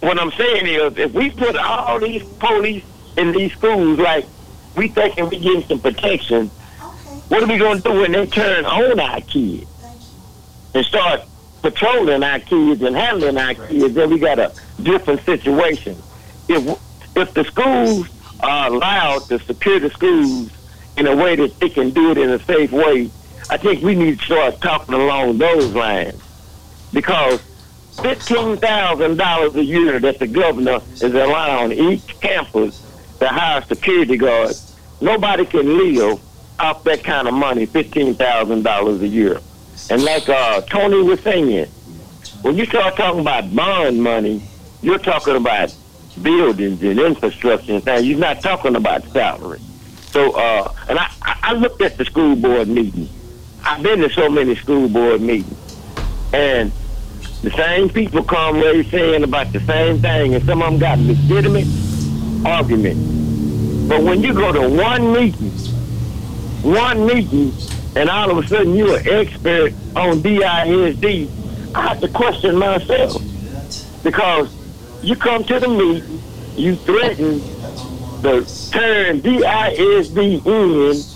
what I'm saying is, if we put all these police in these schools, like we thinking we getting some protection. What are we going to do when they turn on our kids and start patrolling our kids and handling our kids? Then we got a different situation. If if the schools are allowed to secure the schools in a way that they can do it in a safe way, I think we need to start talking along those lines because fifteen thousand dollars a year that the governor is allowing each campus to hire security guard. Nobody can live off that kind of money, fifteen thousand dollars a year. And like uh, Tony was saying, when you start talking about bond money, you're talking about buildings and infrastructure and things. You're not talking about salary. So, uh, and I, I looked at the school board meeting. I've been to so many school board meetings, and the same people come right saying about the same thing, and some of them got legitimate argument. But when you go to one meeting, one meeting, and all of a sudden you're an expert on DISD, I have to question myself because you come to the meeting, you threaten the turn DISD in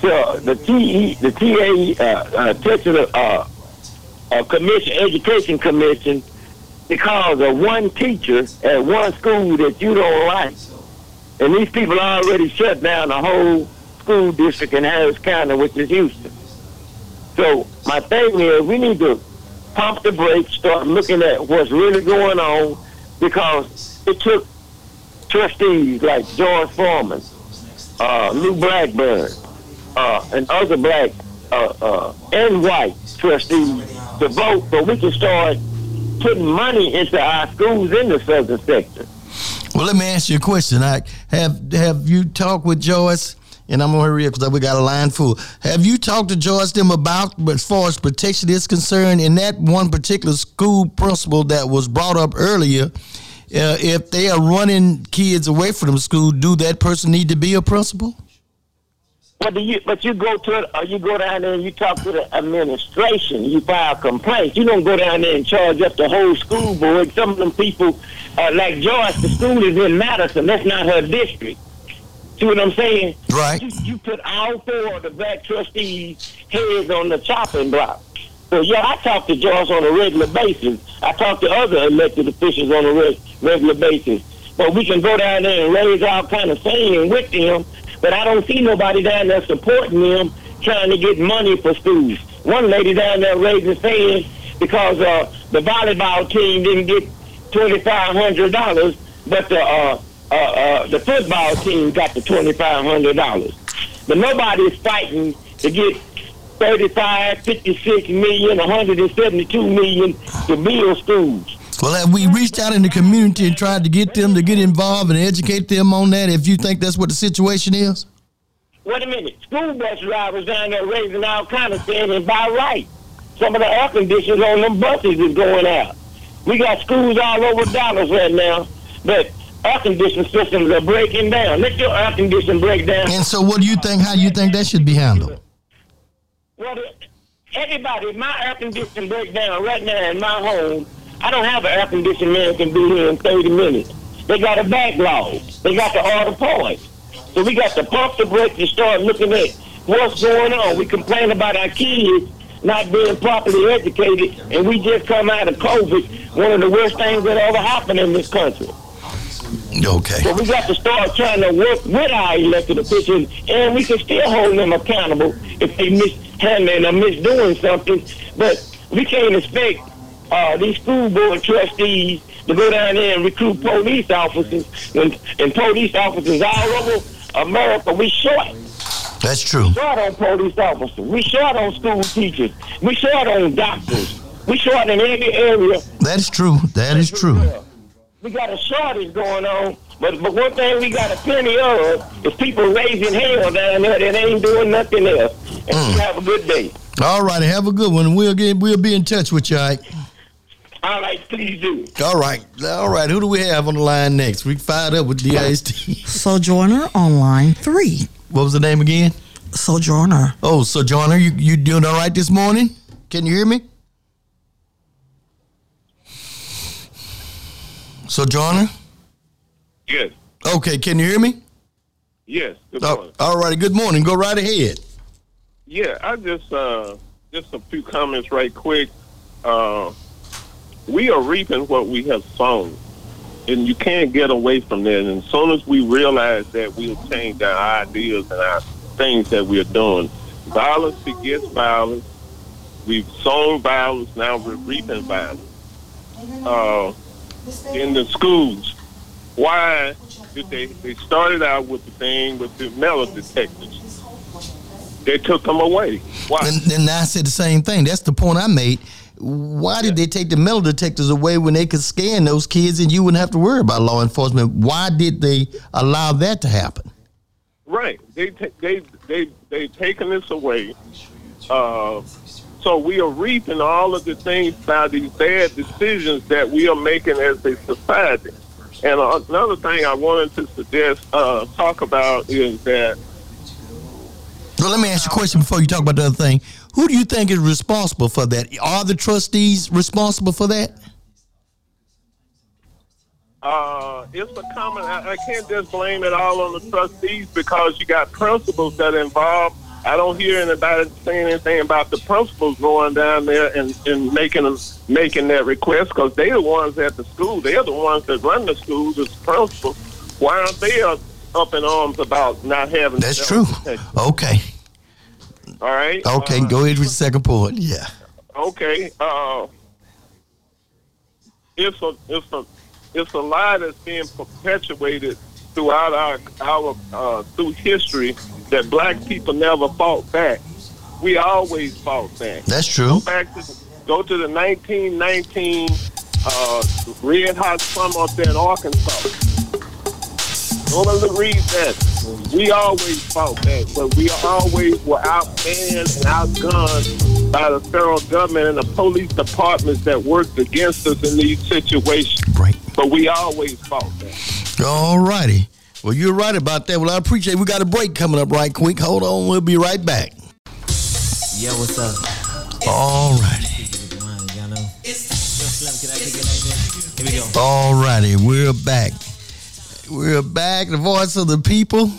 to the TE, the TA, uh, uh, uh, uh, Commission, Education Commission, because of one teacher at one school that you don't like. And these people already shut down the whole school district in Harris County, which is Houston. So my thing is, we need to pump the brakes, start looking at what's really going on, because it took trustees like Joyce Foreman, uh, Lou Blackburn, uh, and other black uh, uh, and white trustees to vote so we can start putting money into our schools in the southern sector. Well, let me ask you a question. I have have you talked with Joyce? And I'm gonna hurry up because we got a line full. Have you talked to Joyce them about as far as protection is concerned in that one particular school principal that was brought up earlier? Uh, if they are running kids away from the school, do that person need to be a principal? But you? But you go to, uh, you go down there and you talk to the administration. You file complaints. You don't go down there and charge up the whole school board. Some of them people, uh, like Joyce, the school is in Madison. That's not her district. See what I'm saying? Right. You, you put all four of the black trustees' heads on the chopping block. So yeah, I talk to Joyce on a regular basis. I talk to other elected officials on a re- regular basis. But we can go down there and raise all kind of saying with them. But I don't see nobody down there supporting them, trying to get money for schools. One lady down there raising saying because uh, the volleyball team didn't get twenty five hundred dollars, but the uh, uh, uh, the football team got the twenty five hundred dollars. But nobody's fighting to get 35, 56 million, 172 million to build schools. Well, have we reached out in the community and tried to get them to get involved and educate them on that? If you think that's what the situation is. Wait a minute. School bus drivers down there raising all kind of things, and by right, some of the air conditioners on them buses is going out. We got schools all over Dallas right now, but air conditioning systems are breaking down. Let your air conditioning break down. And so, what do you think? How do you think that should be handled? Well, everybody, my air conditioning break down right now in my home, I don't have an air conditioning man can be here in 30 minutes. They got a backlog. They got to order parts. So we got to pump the brakes and start looking at what's going on. We complain about our kids not being properly educated, and we just come out of COVID, one of the worst things that ever happened in this country. Okay. So we got to start trying to work with our elected officials, and we can still hold them accountable if they mishandling or misdoing something. But we can't expect uh, these school board trustees to go down there and recruit police officers, and, and police officers all over America. We short. That's true. We Short on police officers. We short on school teachers. We short on doctors. We short in every area. That is true. That is true. We got a shortage going on, but but one thing we got a plenty of is people raising hell down there that ain't doing nothing else. And Mm. have a good day. All right. Have a good one. We'll get. We'll be in touch with you. Ike. All right, please do. All right. All right. Who do we have on the line next? We fired up with DISD. Sojourner on line three. What was the name again? Sojourner. Oh, Sojourner, you you doing all right this morning? Can you hear me? Sojourner? Yes, Okay, can you hear me? yes. Good Oh, morning. all righty. Good morning. Go right ahead. Yeah, I just uh, just a few comments right quick. Uh, we are reaping what we have sown, and you can't get away from that. And as soon as we realize that, we'll change our ideas and our things that we're doing. Violence begets violence. We've sown violence. Now we're reaping violence. Uh, in the schools, why did they? They started out with the thing with the metal detectors. They took them away. Why? And then I said the same thing. That's the point I made. Why did they take the metal detectors away when they could scan those kids and you wouldn't have to worry about law enforcement? Why did they allow that to happen? Right. They ta- they they they taken this away. Uh, so we are reaping all of the things by these bad decisions that we are making as a society. And uh, another thing I wanted to suggest uh, talk about is that Well, let me ask you a question before you talk about the other thing. Who do you think is responsible for that? Are the trustees responsible for that? uh, it's a common. I, I can't just blame it all on the trustees because you got principals that are involved. I don't hear anybody saying anything about the principals going down there and, and making them making that request because they're the ones at the school. They're the ones that run the schools as principals. Why aren't they up, up in arms about not having? That's true. Okay. All right. Okay, Uh, go ahead with the second point. Yeah. okay. Uh, it's a it's a it's a lie that's being perpetuated throughout our our uh, through history that black people never fought back. We always fought back. That's true. Go back to go to the 1919 uh, red hot summer up there in Arkansas. Go and read that. We always fought back, but we always were outmanned and outgunned by the federal government and the police departments that worked against us in these situations. Right. But we always fought back. All righty. Well, you're right about that. Well, I appreciate it. We got a break coming up right quick. Hold on. We'll be right back. Yo, what's up? All righty. Y'all know. Yo, Slim, can I kick it like that? Here we go. All righty. We're back. We're back. The voice of the people.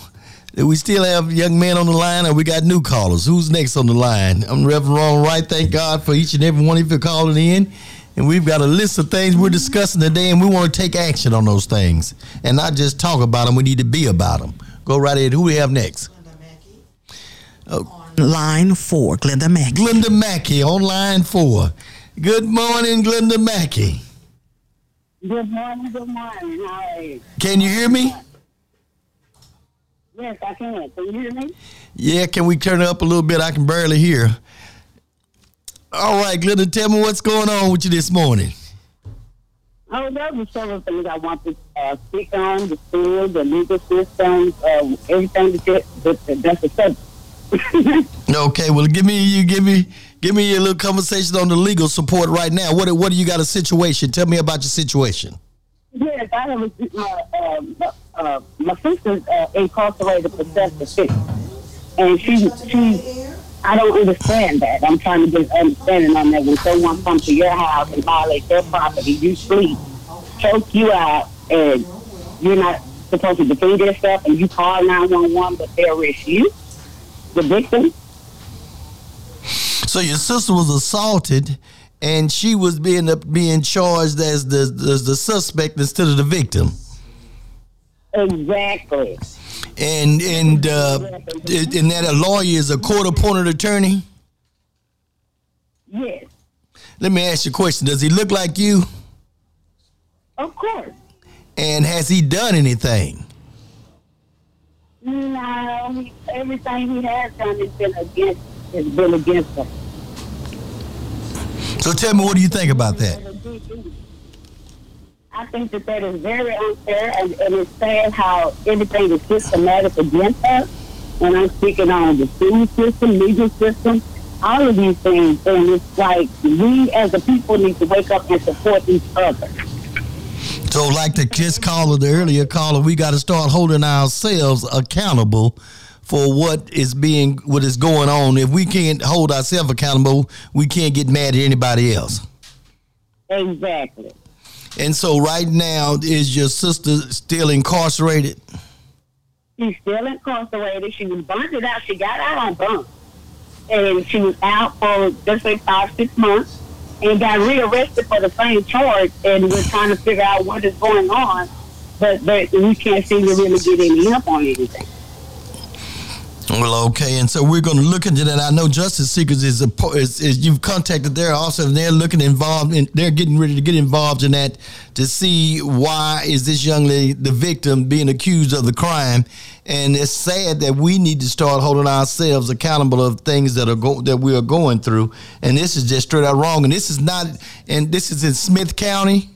Do we still have young men on the line or we got new callers? Who's next on the line? I'm Reverend Ron Wright. Thank God for each and every one of you calling in. And we've got a list of things we're discussing today, and we want to take action on those things and not just talk about them. We need to be about them. Go right ahead. Who we have next? Oh, on line four, Glenda Mackey. Glenda Mackey on line four. Good morning, Glenda Mackey. Good morning, good morning. How are you? Can you hear me? Yes, I can. Can you hear me? Yeah, can we turn it up a little bit? I can barely hear. All right, Glenda, tell me what's going on with you this morning. Oh, there were several things I want to uh, speak on the school, the legal system, uh, everything that, that, that that's a subject. Okay, well, give me you give me give me a little conversation on the legal support right now. What what do you got a situation? Tell me about your situation. Yes, I have a, my, uh, uh, my sister's uh, incarcerated for self-defense. And she, she, I don't understand that. I'm trying to get understanding on that. When someone comes to your house and violates their property, you sleep, choke you out, and you're not supposed to defend yourself, and you call 911, but they arrest you, the victim. So your sister was assaulted, and she was being being charged as the as the suspect instead of the victim. Exactly. And and uh, and that a lawyer is a court appointed attorney. Yes, Let me ask you a question. Does he look like you? of course. And has he done anything? No, he, everything he has done has been against, has been against him. So tell me, what do you think about that? I think that that is very unfair, and, and it's sad how everything is systematic against us. And I'm speaking on the food system, legal system, all of these things. And it's like we as a people need to wake up and support each other. So, like the just caller, the earlier caller, we got to start holding ourselves accountable for what is being, what is going on. If we can't hold ourselves accountable, we can't get mad at anybody else. Exactly. And so, right now, is your sister still incarcerated? She's still incarcerated. She was bonded out. She got out on bond. And she was out for, let's say, five, six months and got rearrested for the same charge. And we're trying to figure out what is going on. But, but we can't seem to really get any help on anything. Well, okay, and so we're going to look into that. I know Justice Seekers is a is, is you've contacted their office, and they're looking involved, and they're getting ready to get involved in that to see why is this young lady the victim being accused of the crime, and it's sad that we need to start holding ourselves accountable of things that are go- that we are going through, and this is just straight out wrong, and this is not, and this is in Smith County.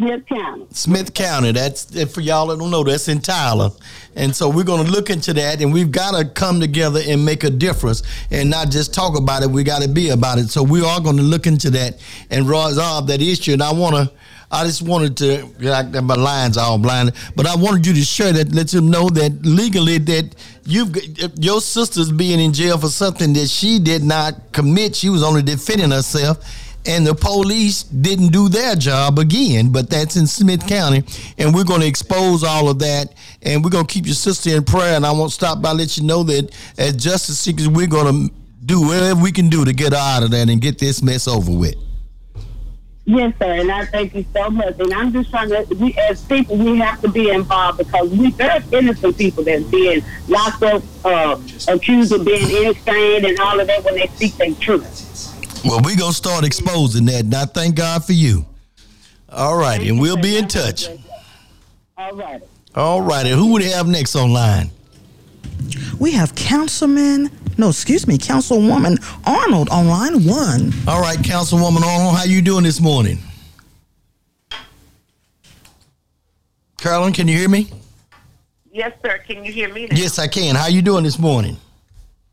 Smith County. Smith County. That's for y'all that don't know. That's in Tyler, and so we're going to look into that, and we've got to come together and make a difference, and not just talk about it. We got to be about it. So we are going to look into that and resolve that issue. And I want to. I just wanted to, like, my lines all blinded, but I wanted you to share that, let them know that legally that you've your sister's being in jail for something that she did not commit. She was only defending herself, and the police didn't do their job again. But that's in Smith County, and we're going to expose all of that, and we're going to keep your sister in prayer. And I won't stop by let you know that as Justice Seekers, we're going to do whatever we can do to get her out of that and get this mess over with. Yes, sir, and I thank you so much. And I'm just trying to, we as people, we have to be involved because we there's innocent people that's being locked up, uh, accused of being insane and all of that when they speak their truth. Well, we're going to start exposing that, and I thank God for you. All right, and we'll be in touch. All right. All right, and who would we have next online? We have Councilman, no, excuse me, Councilwoman Arnold on line one. All right, Councilwoman Arnold, how you doing this morning? Carolyn, can you hear me? Yes, sir. Can you hear me now? Yes, I can. How you doing this morning?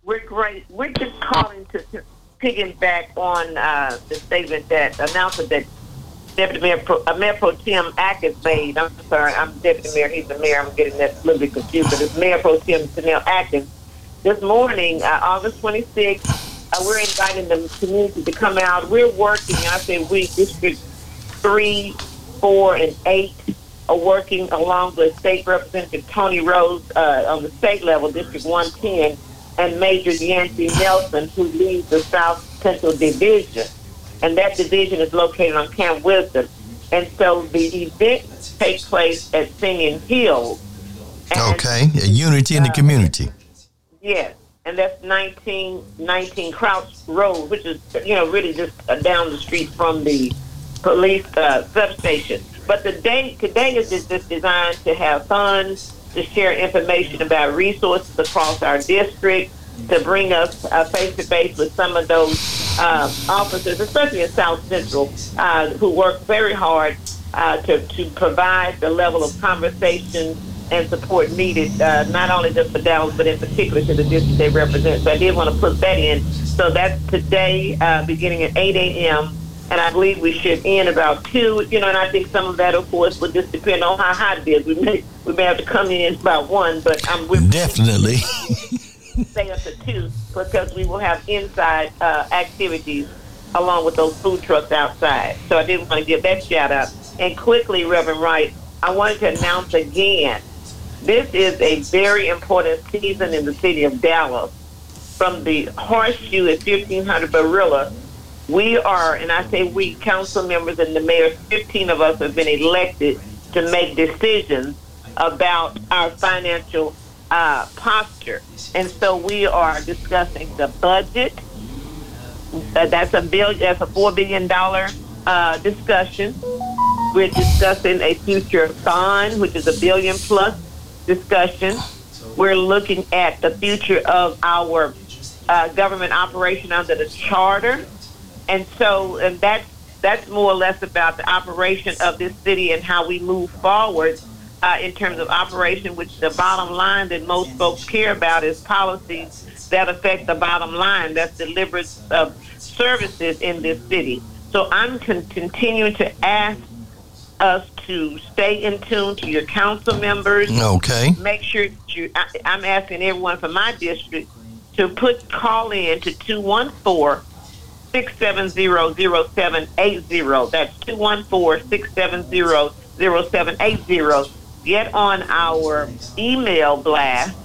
We're great. We're just calling to, to piggyback on uh, the statement that announcement that Deputy Mayor Pro, uh, Mayor Pro Tem Atkins made. I'm sorry, I'm Deputy Mayor. He's the mayor. I'm getting that a little bit confused. But it's Mayor Pro Tem Tennell Atkins. This morning, uh, August 26th, uh, we're inviting the community to come out. We're working. I say we, District Three, Four, and Eight are working along with State Representative Toni Rose uh, on the state level, District 110, and Major Yancey Nelson, who leads the South Central Division. And that division is located on Camp Wisdom. And so the event takes place at Singing Hills. Okay, a unity in the community. Yes, and that's 19, 19 Crouch Road, which is, you know, really just uh, down the street from the police uh, substation. But the day today is just designed to have fun, to share information about resources across our district, to bring us face to face with some of those uh, officers, especially in South Central, uh, who work very hard uh, to, to provide the level of conversation and support needed, uh, not only just for Dallas, but in particular to the district they represent. So I did want to put that in. So that's today, uh, beginning at 8 a.m. And I believe we should end about two. You know, and I think some of that, of course, would just depend on how hot it is. We may we may have to come in about one, but I'm definitely stay up to two because we will have inside uh, activities along with those food trucks outside. So I did want to give that shout out. And quickly, Reverend Wright, I wanted to announce again this is a very important season in the city of Dallas. From the horseshoe at 1500 Marilla, we are, and I say we, council members and the mayor, 15 of us have been elected to make decisions about our financial uh, posture. And so we are discussing the budget. Uh, that's a bill. That's a four billion dollar uh, discussion. We're discussing a future bond, which is a billion plus discussion. We're looking at the future of our uh, government operation under the charter, and so and that's that's more or less about the operation of this city and how we move forward uh, in terms of operation. Which the bottom line that most folks care about is policies that affect the bottom line. That's delivered of services in this city. So I'm con- continuing to ask us to stay in tune to your council members. Okay. Make sure you. I, I'm asking everyone from my district to put call in to two one four. 670-0780. That's 214-670-0780. Get on our email blast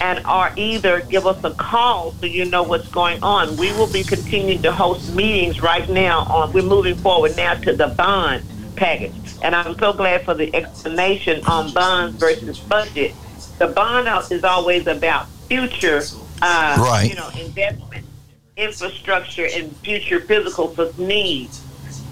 and or either give us a call so you know what's going on. We will be continuing to host meetings right now on we're moving forward now to the bond package. And I'm so glad for the explanation on bonds versus budget. The bond out is always about future uh, Right. you know, investment, infrastructure and future physical needs.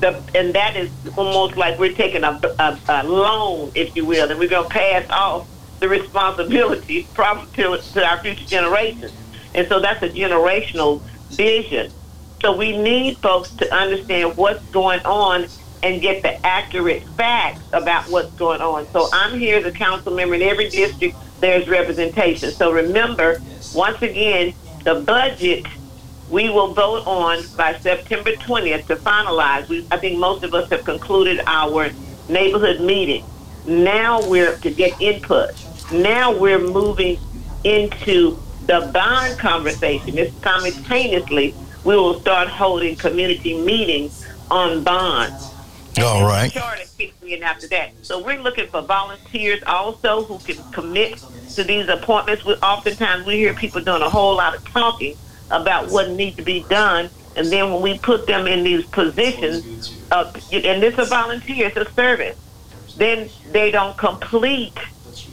The, and that is almost like we're taking a, a, a loan, if you will, and we're going to pass off the responsibility to, to our future generations. And so that's a generational vision. So we need folks to understand what's going on and get the accurate facts about what's going on. So I'm here as a council member in every district. There's representation. So remember, once again, the budget we will vote on by September 20th to finalize. We, I think most of us have concluded our neighborhood meeting. Now we're to get input. Now we're moving into the bond conversation. It's simultaneously we will start holding community meetings on bonds. All right. Charter kicks in after that. So we're looking for volunteers also who can commit to these appointments. We oftentimes we hear people doing a whole lot of talking about what needs to be done, and then when we put them in these positions, uh, and this is a volunteer, it's a service, then they don't complete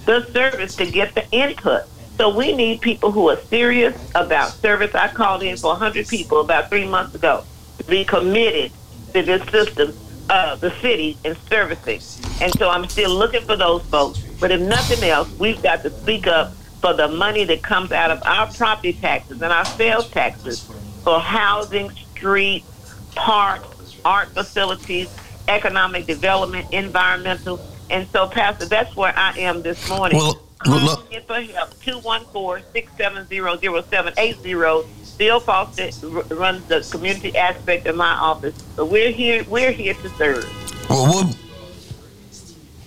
the service to get the input. So we need people who are serious about service. I called in for 100 people about three months ago to be committed to this system, uh, the city, and servicing. And so I'm still looking for those folks. But if nothing else, we've got to speak up for the money that comes out of our property taxes and our sales taxes for housing, streets, parks, art facilities, economic development, environmental. And so, Pastor, that's where I am this morning. Well, in for help, 214-670-0780. Bill r- runs the community aspect of my office. But we're here, we're here to serve. Well, what,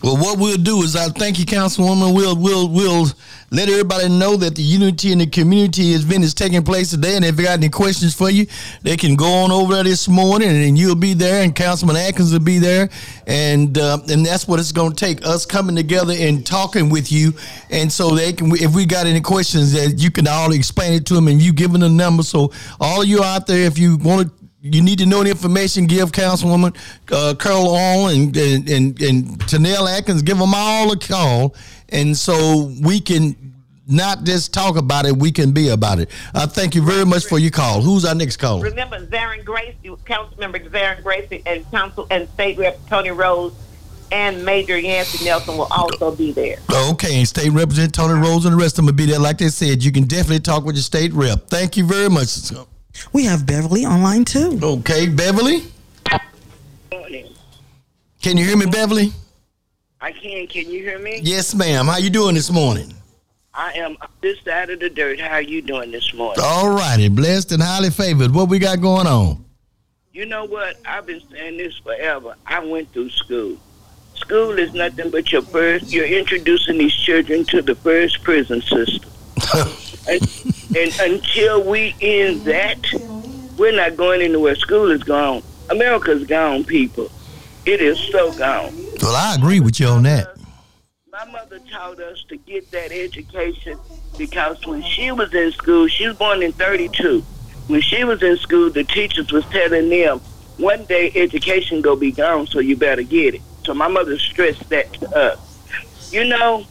well, what we'll do is, I thank you, Councilwoman. We'll we'll we'll let everybody know that the unity in the community event is taking place today. And if they got any questions for you, they can go on over there this morning, and you'll be there, and Councilman Atkins will be there, and uh, and that's what it's going to take us coming together and talking with you, and so they can. If we got any questions, that you can all explain it to them, and you giving the number. So all you out there, if you want to you need to know the information. Give Councilwoman uh, Carol on and and and, and Atkins. Give them all a call, and so we can not just talk about it. We can be about it. I thank you very much for your call. Who's our next caller? Remember, Zarin Gracey, Council Member Zarin Gracey, and Council and State Rep Toni Rose, and Major Yancey Nelson will also be there. Okay, and State Representative Toni Rose and the rest of them will be there. Like they said, you can definitely talk with your state rep. Thank you very much. We have Beverly online too. Okay, Beverly. Can you hear me, Beverly? I can. Can you hear me? Yes, ma'am. How you doing this morning? I am this side of the dirt. How are you doing this morning? All righty, blessed and highly favored. What we got going on? You know what? I've been saying this forever. I went through school. School is nothing but your first. You're introducing these children to the first prison system. and, and until we end that, we're not going anywhere. School is gone. America's gone, people. It is so gone. Well, I agree with you on that. My mother taught us to get that education because when she was in school, she was born in 32. When she was in school, the teachers was telling them, one day education go be gone, so you better get it. So my mother stressed that to us. You know,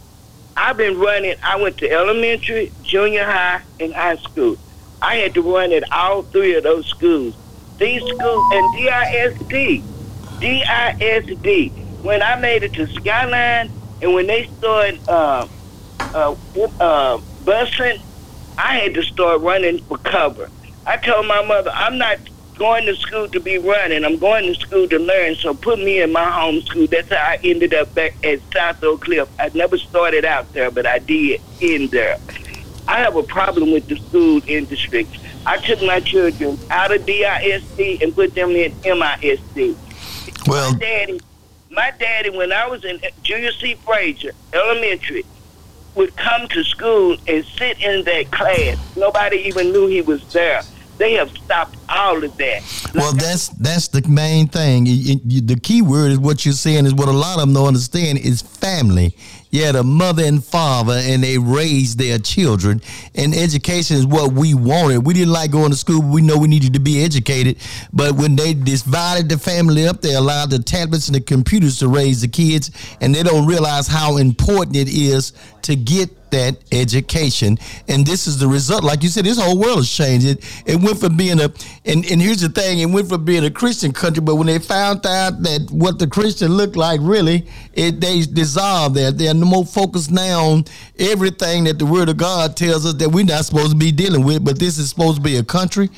I've been running, I went to elementary, junior high, and high school. I had to run at all three of those schools. These schools, and DISD, DISD. When I made it to Skyline, and when they started uh, uh, uh, busing, I had to start running for cover. I told my mother, I'm not going to school to be running. I'm going to school to learn. So put me in my home school. That's how I ended up back at South Oak Cliff. I never started out there, but I did end there. I have a problem with the school industry. I took my children out of DISD and put them in MISD. Well, my daddy, my daddy, when I was in Junior C. Frazier Elementary, would come to school and sit in that class. Nobody even knew he was there. They have stopped all of that. Well, that's that's the main thing. The key word is what you're saying is what a lot of them don't understand is family. Yeah, the mother and father, and they raised their children. And education is what we wanted. We didn't like going to school. But we know we needed to be educated. But when they divided the family up, they allowed the tablets and the computers to raise the kids, and they don't realize how important it is to get that education. And this is the result. Like you said, this whole world has changed. It it went from being a and, and here's the thing, it went from being a Christian country, but when they found out that what the Christian looked like really, it they dissolved that. They're no more focused now on everything that the word of God tells us that we're not supposed to be dealing with, but this is supposed to be a country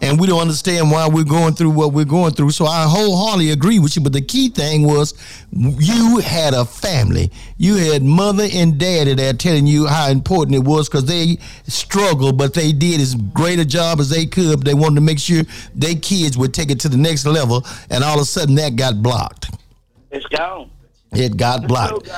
and we don't understand why we're going through what we're going through. So I wholeheartedly agree with you. But the key thing was you had a family. You had mother and daddy there telling you how important it was because they struggled, but they did as great a job as they could. They wanted to make sure their kids would take it to the next level, and all of a sudden that got blocked. It's gone. It got blocked.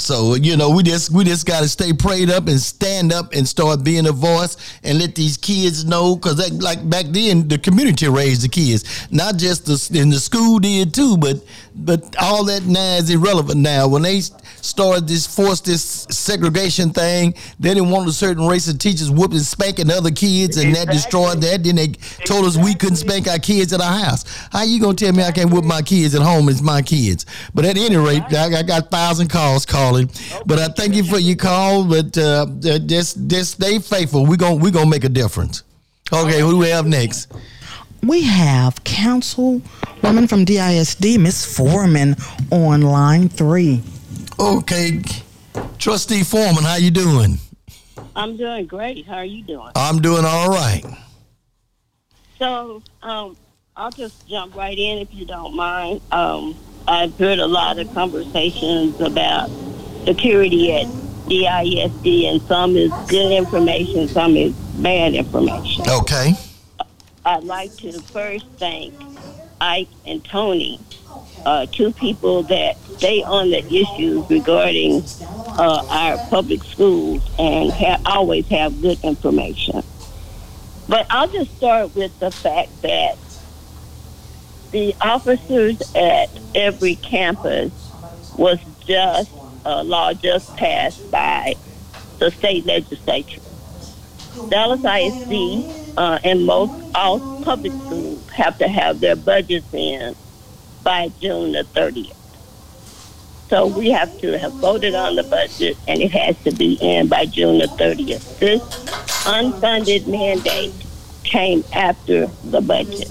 So you know, we just we just got to stay prayed up and stand up and start being a voice and let these kids know because like back then the community raised the kids, not just the in the school did too, but but all that now is irrelevant now. When they started this forced this segregation thing, they didn't want a certain race of teachers whooping spanking other kids, and that destroyed that. Then they told us we couldn't spank our kids at our house. How you gonna tell me I can't whoop my kids at home? It's my kids. But at any rate. I, I got thousand calls calling, but I thank you for your call. But uh, just just stay faithful. We gonna we gonna make a difference. Okay, who do we have next? We have Councilwoman from DISD, Miss Foreman, on line three. Okay, Trustee Foreman, how you doing? I'm doing great. How are you doing? I'm doing all right. So, um, I'll just jump right in if you don't mind. Um, I've heard a lot of conversations about security at DISD, and some is good information, some is bad information. Okay. I'd like to first thank Ike and Tony, uh, two people that stay on the issues regarding uh, our public schools and ha- always have good information. But I'll just start with the fact that the officers at every campus was just a law just passed by the state legislature. Dallas ISD uh, and most all public schools have to have their budgets in by June the 30th. So we have to have voted on the budget and it has to be in by June the 30th. This unfunded mandate came after the budget.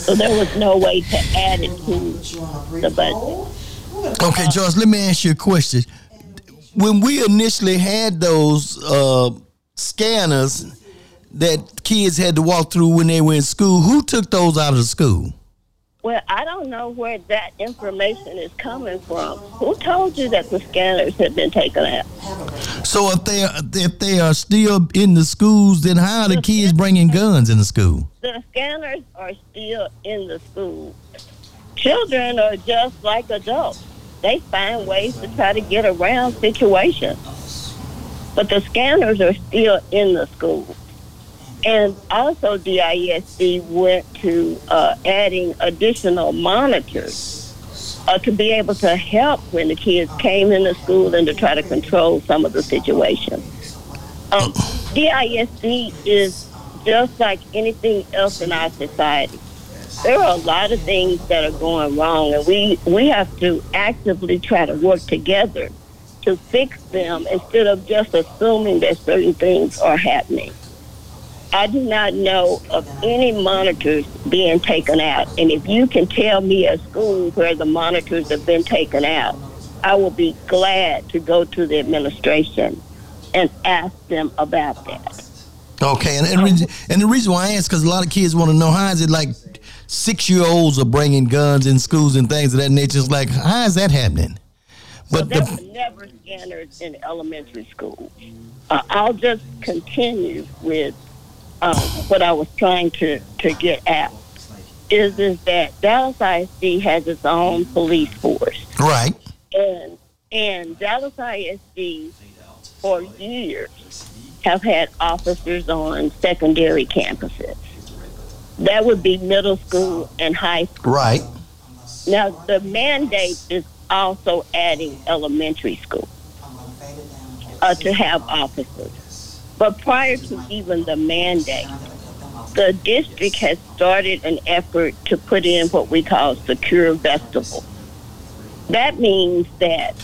So there was no way to add it to the budget. Okay, Joyce, let me ask you a question. When we initially had those uh, scanners that kids had to walk through when they were in school, who took those out of the school? Well, I don't know where that information is coming from. Who told you that the scanners had been taken out? So if they are, if they are still in the schools, then how are the kids bringing guns in the school? The scanners are still in the school. Children are just like adults. They find ways to try to get around situations. But the scanners are still in the school. And also, DISD went to uh, adding additional monitors uh, to be able to help when the kids came into school and to try to control some of the situations. Um, DISD is just like anything else in our society. There are a lot of things that are going wrong, and we, we have to actively try to work together to fix them instead of just assuming that certain things are happening. I do not know of any monitors being taken out. And if you can tell me a school where the monitors have been taken out, I will be glad to go to the administration and ask them about that. Okay, and and, and the reason why I ask because a lot of kids want to know how is it like six year olds are bringing guns in schools and things of that nature. It's like how is that happening? But well, there the, were never scanners in elementary school. Uh, I'll just continue with um, what I was trying to, to get at is is that Dallas ISD has its own police force. Right. And and Dallas ISD for years have had officers on secondary campuses. That would be middle school and high school. Right. Now the mandate is also adding elementary school uh, to have officers. But prior to even the mandate, the district has started an effort to put in what we call secure vestibule. That means that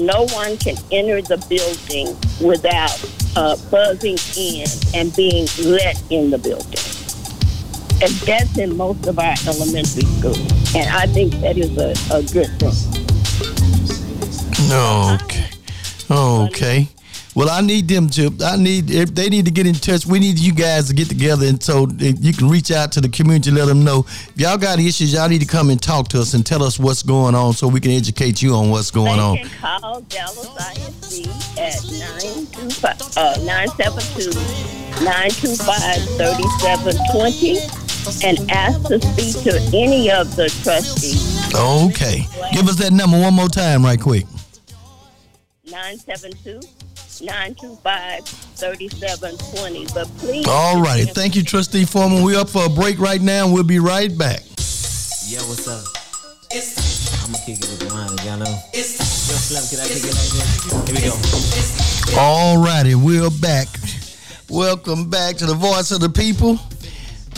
no one can enter the building without uh, buzzing in and being let in the building. And that's in most of our elementary schools. And I think that is a, a good thing. Okay. Okay. Well, I need them to. I need if they need to get in touch. We need you guys to get together, and so you can reach out to the community, let them know if y'all got issues. Y'all need to come and talk to us and tell us what's going on, so we can educate you on what's going they on. Can call Dallas ISD at 925, uh, 972 925 3720 and ask to speak to any of the trustees Okay. Give us that number one more time, right quick. 972 925 3720. But please. All righty. Thank you, Trustee Foreman. We're up for a break right now, and we'll be right back. Yeah, what's up? I'm gonna kick it with mine, y'all know. Yo, Slim, can I kick it like this? Here we go. All righty, we're back. Welcome back to the Voice of the People.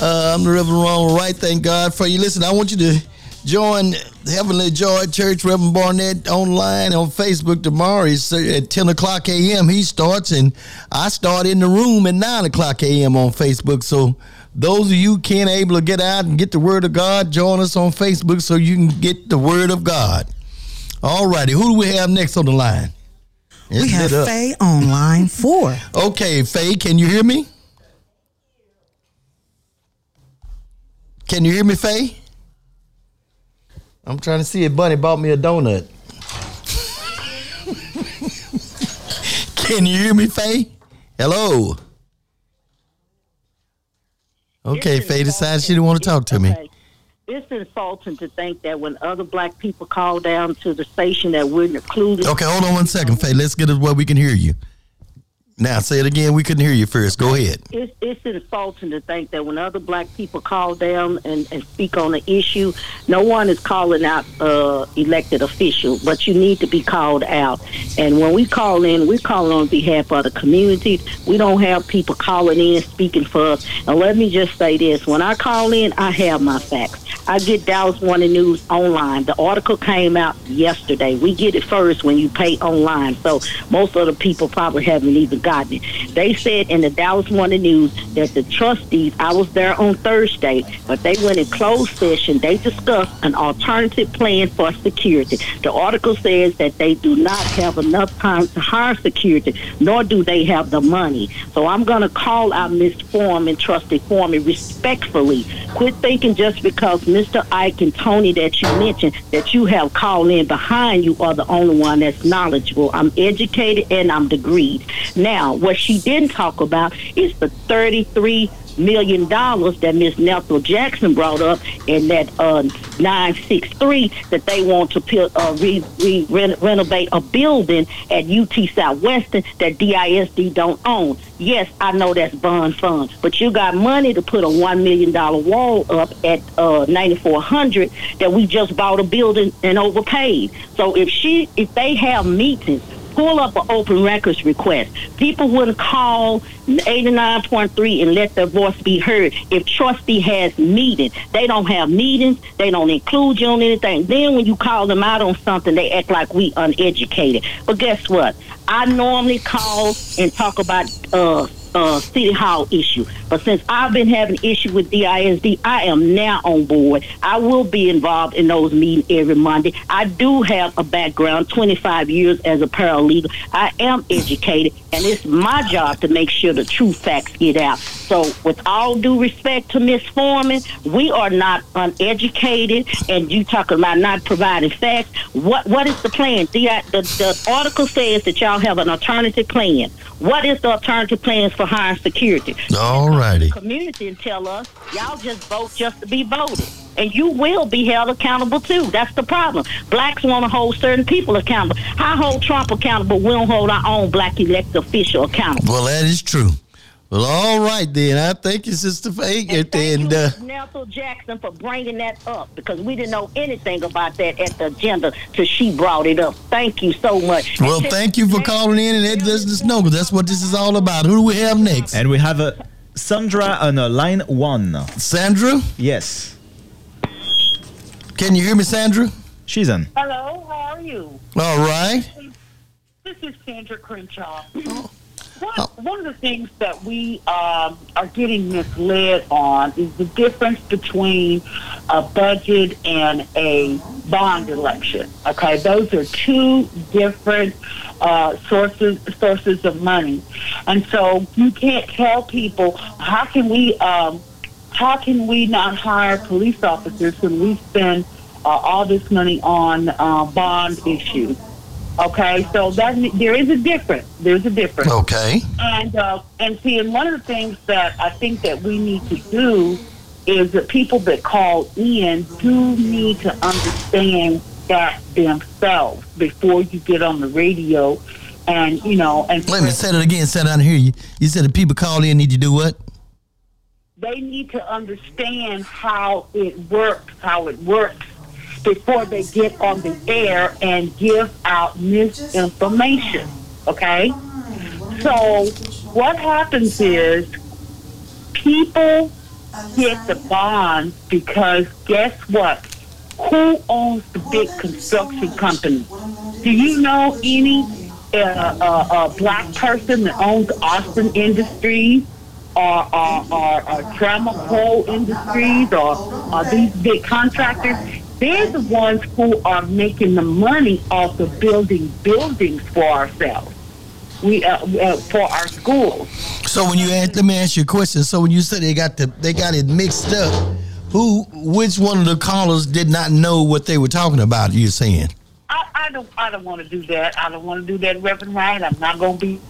Uh, I'm the Reverend Ronald Wright. Thank God for you. Listen, I want you to join Heavenly Joy Church, Reverend Barnett, online on Facebook tomorrow. It's uh, at 10 o'clock a.m. He starts, and I start in the room at 9 o'clock a.m. on Facebook. So those of you can't able to get out and get the Word of God, join us on Facebook so you can get the Word of God. All righty, who do we have next on the line? We have. Faye on line four. Okay, Faye, can you hear me? Can you hear me, Faye? I'm trying to see if Bunny bought me a donut. can you hear me, Faye? Hello. Okay, Faye decided she didn't want to talk to me. Okay. It's insulting to think that when other black people call down to the station that we're included. Okay, hold on one second, Faye. Let's get it where we can hear you. Now, say it again. We couldn't hear you first. Go ahead. It's, it's insulting to think that when other black people call down and, and speak on an issue, no one is calling out uh, elected official, but you need to be called out. And when we call in, we're calling on behalf of the community. We don't have people calling in speaking for us. And let me just say this: when I call in, I have my facts. I get Dallas Morning News online. The article came out yesterday. We get it first when you pay online. So most of the people probably haven't even gotten it. They said in the Dallas Morning News that the trustees, I was there on Thursday, but they went in closed session. They discussed an alternative plan for security. The article says that they do not have enough time to hire security, nor do they have the money. So I'm going to call out Ms. Foreman, Trustee Foreman, respectfully. Quit thinking just because Mr. Ike and Tony that you mentioned that you have called in behind you are the only one that's knowledgeable. I'm educated and I'm degreed. Now, what she didn't talk about is the 33 million dollars that Miss Nelson Jackson brought up in that uh, 963 that they want to uh, re, re, ren- renovate a building at UT Southwestern that DISD don't own. Yes, I know that's bond funds, but you got money to put a one million dollar wall up at uh, 9400 that we just bought a building and overpaid. So if she, if they have meetings pull up an open records request. People wouldn't call 89.3 and let their voice be heard if trustee has meetings. They don't have meetings. They don't include you on anything. Then when you call them out on something, they act like we uneducated. But guess what? I normally call and talk about uh, uh, City Hall issue. But since I've been having issue with DISD, I am now on board. I will be involved in those meetings every Monday. I do have a background, 25 years as a paralegal. I am educated, and it's my job to make sure the true facts get out. So, with all due respect to Miss Foreman, we are not uneducated, and you talking about not providing facts. What What is the plan? The, the, the article says that y'all have an alternative plan. What is the alternative plans for hiring security? All righty. community and tell us y'all just vote just to be voted. And you will be held accountable too. That's the problem. Blacks want to hold certain people accountable. I hold Trump accountable. We don't hold our own black elected official accountable. Well, that is true. Well, all right then. I thank you, Sister Faye. And, and uh, Nelson Jackson for bringing that up because we didn't know anything about that at the agenda till she brought it up. Thank you so much. well, thank you for calling in and letting us know because that's what this is all about. Who do we have next? And we have a Sandra on uh, line one. Sandra? Yes. Can you hear me, Sandra? She's on. Hello, how are you? All right. This is Sandra Crenshaw. One, one of the things that we um, are getting misled on is the difference between a budget and a bond election. Okay, those are two different uh, sources sources of money, and so you can't tell people how can we um, how can we not hire police officers when we spend uh, all this money on uh, bond issues. Okay, so that there is a difference. There's a difference. Okay. And uh, and see, and one of the things that I think that we need to do is that people that call in do need to understand that themselves before you get on the radio and you know and a minute, say that again. Say down here. You, you said the people call in need to do what? they need to understand how it works, how it works before they get on the air and give out misinformation. Okay? So what happens is people get the bonds because guess what? Who owns the big construction company? Do you know any uh, uh, uh, black person that owns Austin Industries? or, or, or, or Trammell Industries or, or these big contractors, they're the ones who are making the money off of building buildings for ourselves. We uh, uh, for our schools. So when you ask, let me ask you a question. So when you said they got the they got it mixed up, who which one of the callers did not know what they were talking about? You're saying? I, I don't I don't want to do that. I don't want to do that, Reverend Wright. I'm not going to be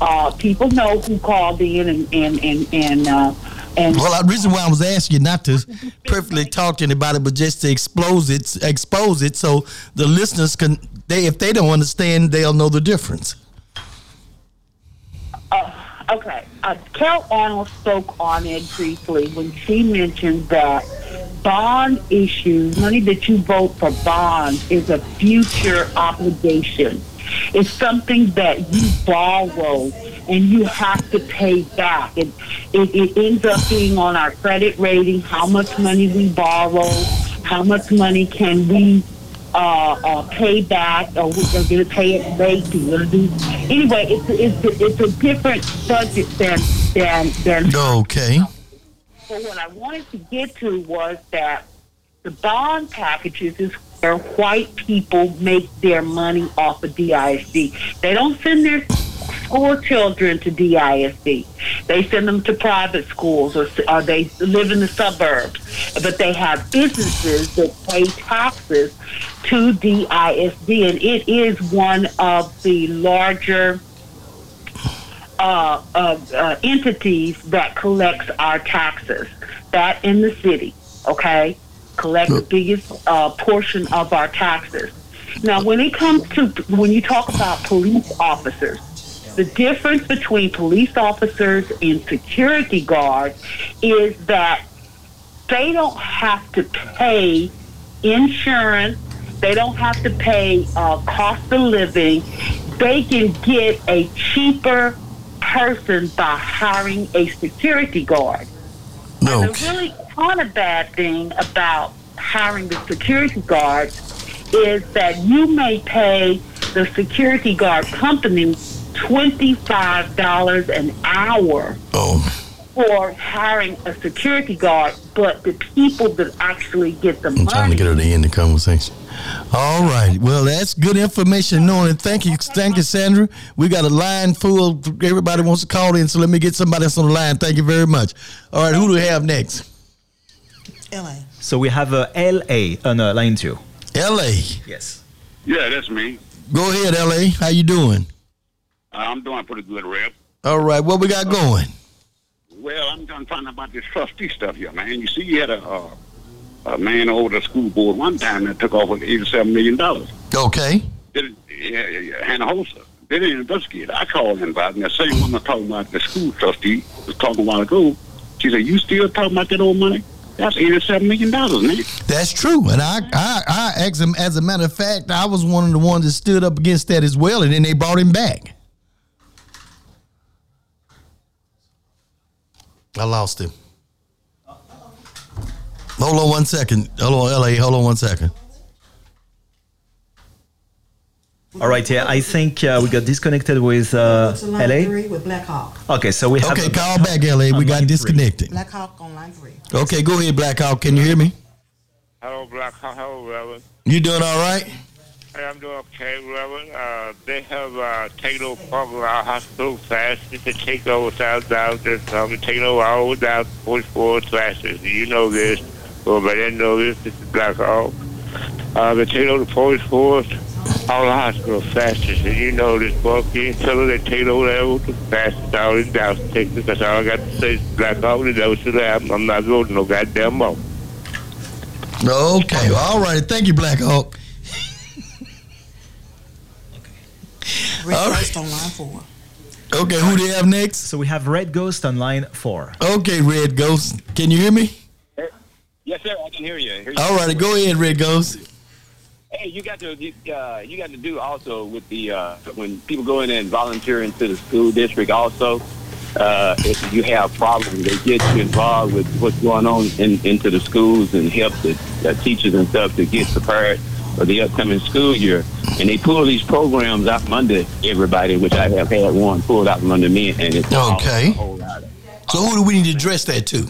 uh, people know who called in and and and and. And well, the reason why I was asking you not to perfectly talk to anybody, but just to expose it, expose it, so the listeners can, they if they don't understand, they'll know the difference. Uh, okay, uh, Arnold spoke on it briefly when she mentioned that bond issues, money that you vote for bonds, is a future obligation. It's something that you borrow and you have to pay back. It, it, it ends up being on our credit rating, how much money we borrow, how much money can we uh, uh, pay back, or we're going to pay it late. We're going to do anyway. It's it's it's a different budget than than than. Okay. So what I wanted to get to was that the bond packages is where white people make their money off of DISD. They don't send their school children to DISD. They send them to private schools or, or they live in the suburbs. But they have businesses that pay taxes to DISD, and it is one of the larger uh, uh, uh, entities that collects our taxes. That in the city, okay? collects the biggest uh, portion of our taxes. Now, when it comes to when you talk about police officers, the difference between police officers and security guards is that they don't have to pay insurance. They don't have to pay uh, cost of living. They can get a cheaper person by hiring a security guard. No. And the really kind of bad thing about hiring the security guards is that you may pay the security guard company $25 an hour oh. for hiring a security guard, but the people that actually get the I'm money. trying to get her to end the conversation. All right. Well, that's good information knowing it. Thank you. Thank you, Sandra. We got a line full. Everybody wants to call in, so let me get somebody else on the line. Thank you very much. All right. Who do we have next? LA. So we have uh, LA on uh, line two. LA. Yes. Yeah, that's me. Go ahead, LA. How you doing? I'm doing pretty good, Rep. All right. What we got going? Well, I'm trying to find out about this trustee stuff here, man. You see, you had a uh, a man over the school board one time that took off with eighty-seven million dollars. Okay. Did it, yeah, yeah, yeah, Hannah Holster. They didn't investigate. I called him about it. And the same woman talking about the school trustee was talking a while ago. She said, "You still talking about that old money? That's eighty-seven million dollars, man." That's true. And I, I, I, as a, as a matter of fact, I was one of the ones that stood up against that as well, and then they brought him back. I lost him. Hold on one second. Hold on, LA. Hold on one second. All right, yeah, I think uh, we got disconnected with uh, LA. three with Black Hawk. Okay, so we have. Okay, call back, LA. We got disconnected. Black Hawk on line three. Okay, go ahead, Black Hawk. Can you hear me? Hello, Black. Hello, Reverend. You doing all right? Hey, I'm doing okay, Reverend. Uh, they have uh, taken over our hospital classes to take over South Dallas. They're um, taking over all Dallas 44 classes. You know this. Well, but I didn't know this. This is Black Hawk. Uh, they're taking over the 44th. all the hospital fastest. And you know this boy can't tell her they take over the fastest out in Dallas, Texas. That's all I got to say. Black Hawk, that was should happen. I'm not voting no goddamn more. Okay, all right. Thank you, Black Hawk. Red All Ghost on line four. Okay, who do you have next? So we have Red Ghost on line four. Okay, Red Ghost. Can you hear me? Yes, sir. I can hear you. Hear you. All right, go ahead, Red Ghost. Hey, you got to you, uh, you got to do also with the uh, when people go in and volunteer into the school district. Also, uh, if you have problems, they get you involved with what's going on in, into the schools and help the, the teachers and stuff to get prepared for the upcoming school year. And they pull these programs out from under everybody, which I have had one pulled out from under me, and it's Okay. a whole lot of So who do we need to address that to?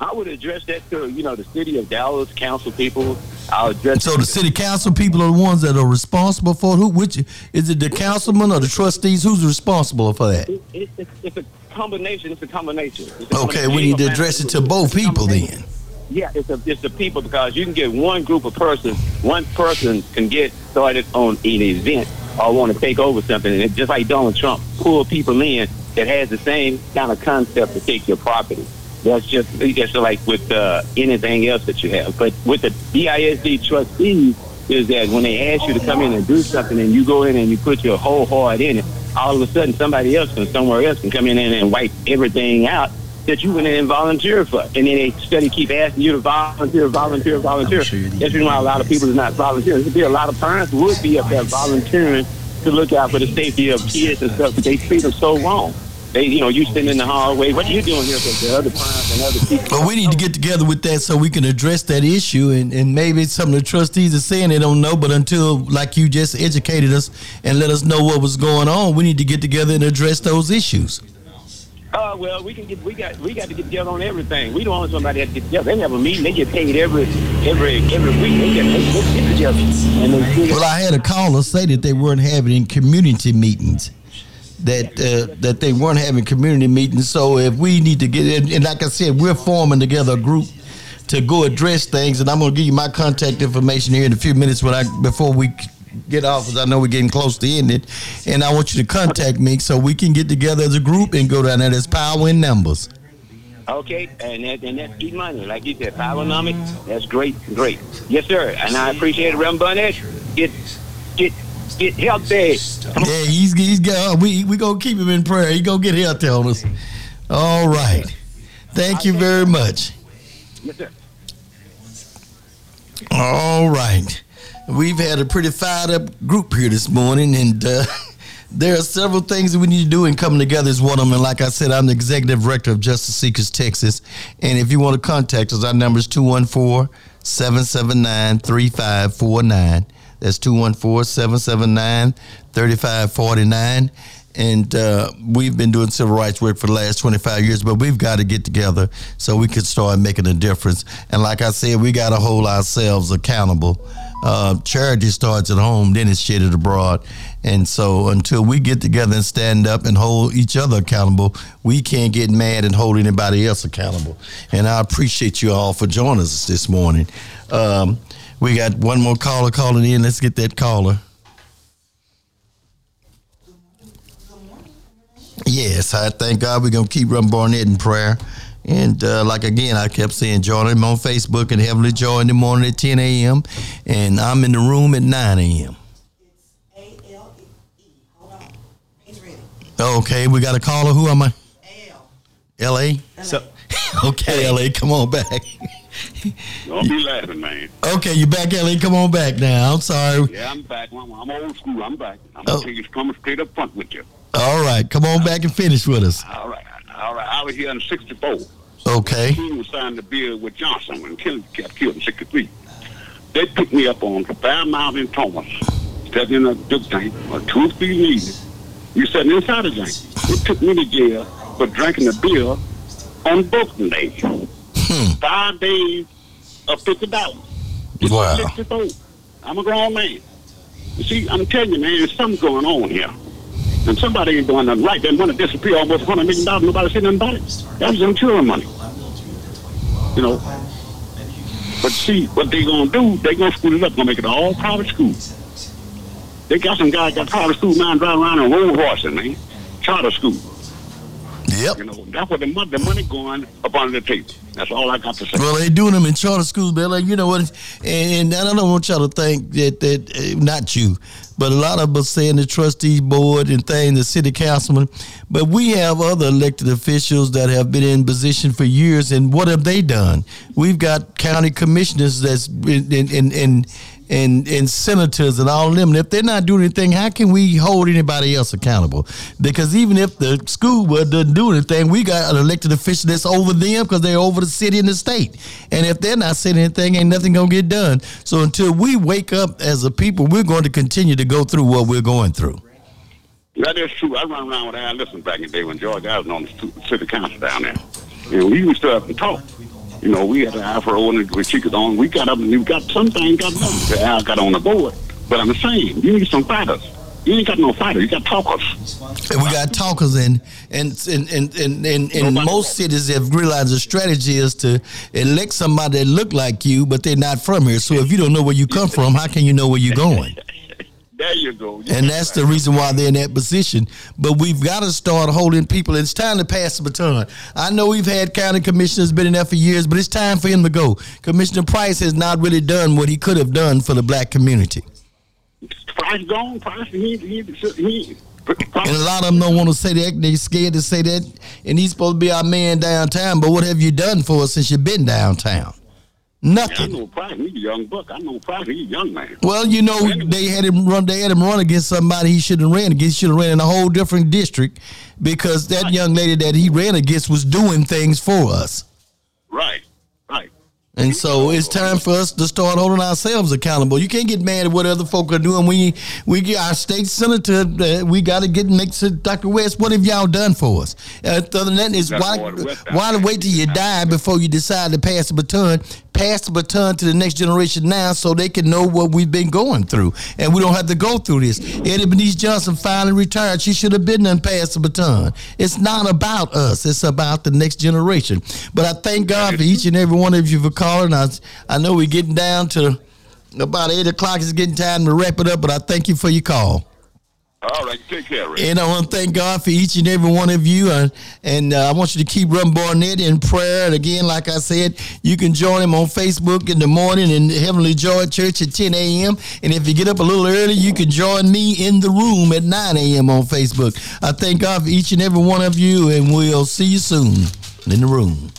I would address that to you know the city of Dallas council people. I'll address So the city council people are the ones that are responsible for who? Which is it? The councilman or the trustees? Who's responsible for that? It, it, it's, it's a combination. It's a combination. It's a Okay, combination. we need to address it to both people then. Yeah, it's a, it's the people because you can get one group of person, one person can get started on an event or want to take over something, and it's just like Donald Trump, pull people in that has the same kind of concept to take your property. That's just it's like with uh, anything else that you have. But with the DISD trustees, is that when they ask you to come in and do something, and you go in and you put your whole heart in it, all of a sudden somebody else from somewhere else can come in and wipe everything out that you went in and volunteered for. And then they study keep asking you to volunteer, volunteer, volunteer. That's the reason why a lot of people are not volunteering. There'd be a lot of parents would be up there volunteering to look out for the safety of kids and stuff, but they treat them so wrong. They, you know, you sitting in the hallway. What are you doing here? Because the other parents and other people. But we need to get together with that so we can address that issue. And, and maybe some of the trustees are saying they don't know, but until, like you just educated us and let us know what was going on, we need to get together and address those issues. Uh, well, we can get we got we got to get together on everything. We don't want somebody to get together. They have a meeting. They get paid every every every week. They get they, get together and they Well, I had a caller say that they weren't having community meetings. That uh, that they weren't having community meetings. So if we need to get and like I said, we're forming together a group to go address things. And I'm going to give you my contact information here in a few minutes when I before we get off, because I know we're getting close to ending. It. And I want you to contact me so we can get together as a group and go down there. There's power in numbers. Okay, and that, and that's key money, like you said, Powernomics. That's great, great. Yes, sir. And I appreciate it, Reverend Burnett. Get get get healthy. Yeah, he's he's got. Uh, we we gonna keep him in prayer. He gonna get health on us. All right. Thank you very much. Yes, sir. All right. We've had a pretty fired up group here this morning, and uh, there are several things that we need to do, and coming together is one of them. And like I said, I'm the executive director of Justice Seekers Texas. And if you want to contact us, our number is 214 779 3549. That's 214 779 3549. And uh, we've been doing civil rights work for the last 25 years, but we've got to get together so we can start making a difference. And like I said, we got to hold ourselves accountable. Uh, charity starts at home, then it's shared abroad. And so until we get together and stand up and hold each other accountable, we can't get mad and hold anybody else accountable. And I appreciate you all for joining us this morning. Um, we got one more caller calling in. Let's get that caller. Yes, I thank God we're gonna keep Reverend Barnett in prayer. And uh, like again, I kept saying, join him on Facebook and Heavenly Joy in the morning at 10 a.m. And I'm in the room at 9 a.m. A L E. Hold on. He's ready. Okay, we got a caller. Who am I? L.A. So, okay, L.A. Come on back. Don't be laughing, man. Okay, you back, L.A. Come on back now. I'm sorry. Yeah, I'm back. I'm, I'm old school. I'm back. I'm Oh. gonna take coming straight up front with you. All right, come on back and finish with us. All right, all right. I was here in '64. Okay. King was signed the bill with Johnson when Kennedy got killed in '63. They picked me up on Fairmount and Thomas, sat in a big tank, a two or three meeting. You sat inside a tank. They took me to jail for drinking the beer on Boxing Day. Hmm. Five days of fifty dollars. Wow. 64. I'm a grown man. You see, I'm telling you, man, there's something going on here. And somebody ain't doing nothing right. They want to disappear almost $100 million. Nobody said nothing about it. That was them children money. You know. But see, what they going to do, they going to school it up, going to make it all private schools. They got some guys got private school man driving around on road horses, man. Charter school. Yep. You know, that's where the money, the money going up on the table. That's all I got to say. Well, they're doing them in charter schools, but like you know what, and, and I don't want y'all to think that that uh, not you, but a lot of us say in the trustees board and thing, the city councilman, but we have other elected officials that have been in position for years, and what have they done? We've got county commissioners that's in in in. And, and senators and all them. And if they're not doing anything, how can we hold anybody else accountable? Because even if the school board doesn't do anything, we got an elected official that's over them because they're over the city and the state. And if they're not saying anything, ain't nothing gonna get done. So until we wake up as a people, we're going to continue to go through what we're going through. That is true. I run around with Al Lipscomb back in the day when George was on the city council down there. And we used to have to talk. You know, we had an afro and with chicas on. We got up and we got something got done. Al got on the board. But I'm saying, you need some fighters. You ain't got no fighters. You got talkers. And we got talkers and and and and and, and, and most cities have realized the strategy is to elect somebody that look like you, but they're not from here. So if you don't know where you come from, how can you know where you're going? There you go. And that's the reason why they're in that position. But we've got to start holding people. It's time to pass the baton. I know we've had county commissioners been in there for years, but it's time for him to go. Commissioner Price has not really done what he could have done for the black community. Price gone. Price he he he. And a lot of them don't want to say that. They're scared to say that. And he's supposed to be our man downtown. But what have you done for us since you've been downtown? Nothing. I know Price. He's a young buck. I know Price. He's a young man. Well, you know, they had him run. They had him run against somebody he shouldn't have ran against. He should have ran in a whole different district because that young lady that he ran against was doing things for us. Right. And so it's time for us to start holding ourselves accountable. You can't get mad at what other folk are doing. We we get our state senator. Uh, we got to get next to Dr. West. What have y'all done for us? Uh, other than that, is why why wait till you die before you decide to pass the baton? Pass the baton to the next generation now, so they can know what we've been going through, and we don't have to go through this. Eddie Bernice Johnson finally retired. She should have been done past the baton. It's not about us. It's about the next generation. But I thank God for each and every one of you for calling. I I know we're getting down to about eight o'clock. It's getting time to wrap it up. But I thank you for your call. All right, take care, Rick. And I want to thank God for each and every one of you. Uh, and uh, I want you to keep Reverend Barnett in prayer. And again, like I said, you can join him on Facebook in the morning in Heavenly Joy Church at 10 a.m. And if you get up a little early, you can join me in the room at 9 a.m. on Facebook. I thank God for each and every one of you, and we'll see you soon in the room.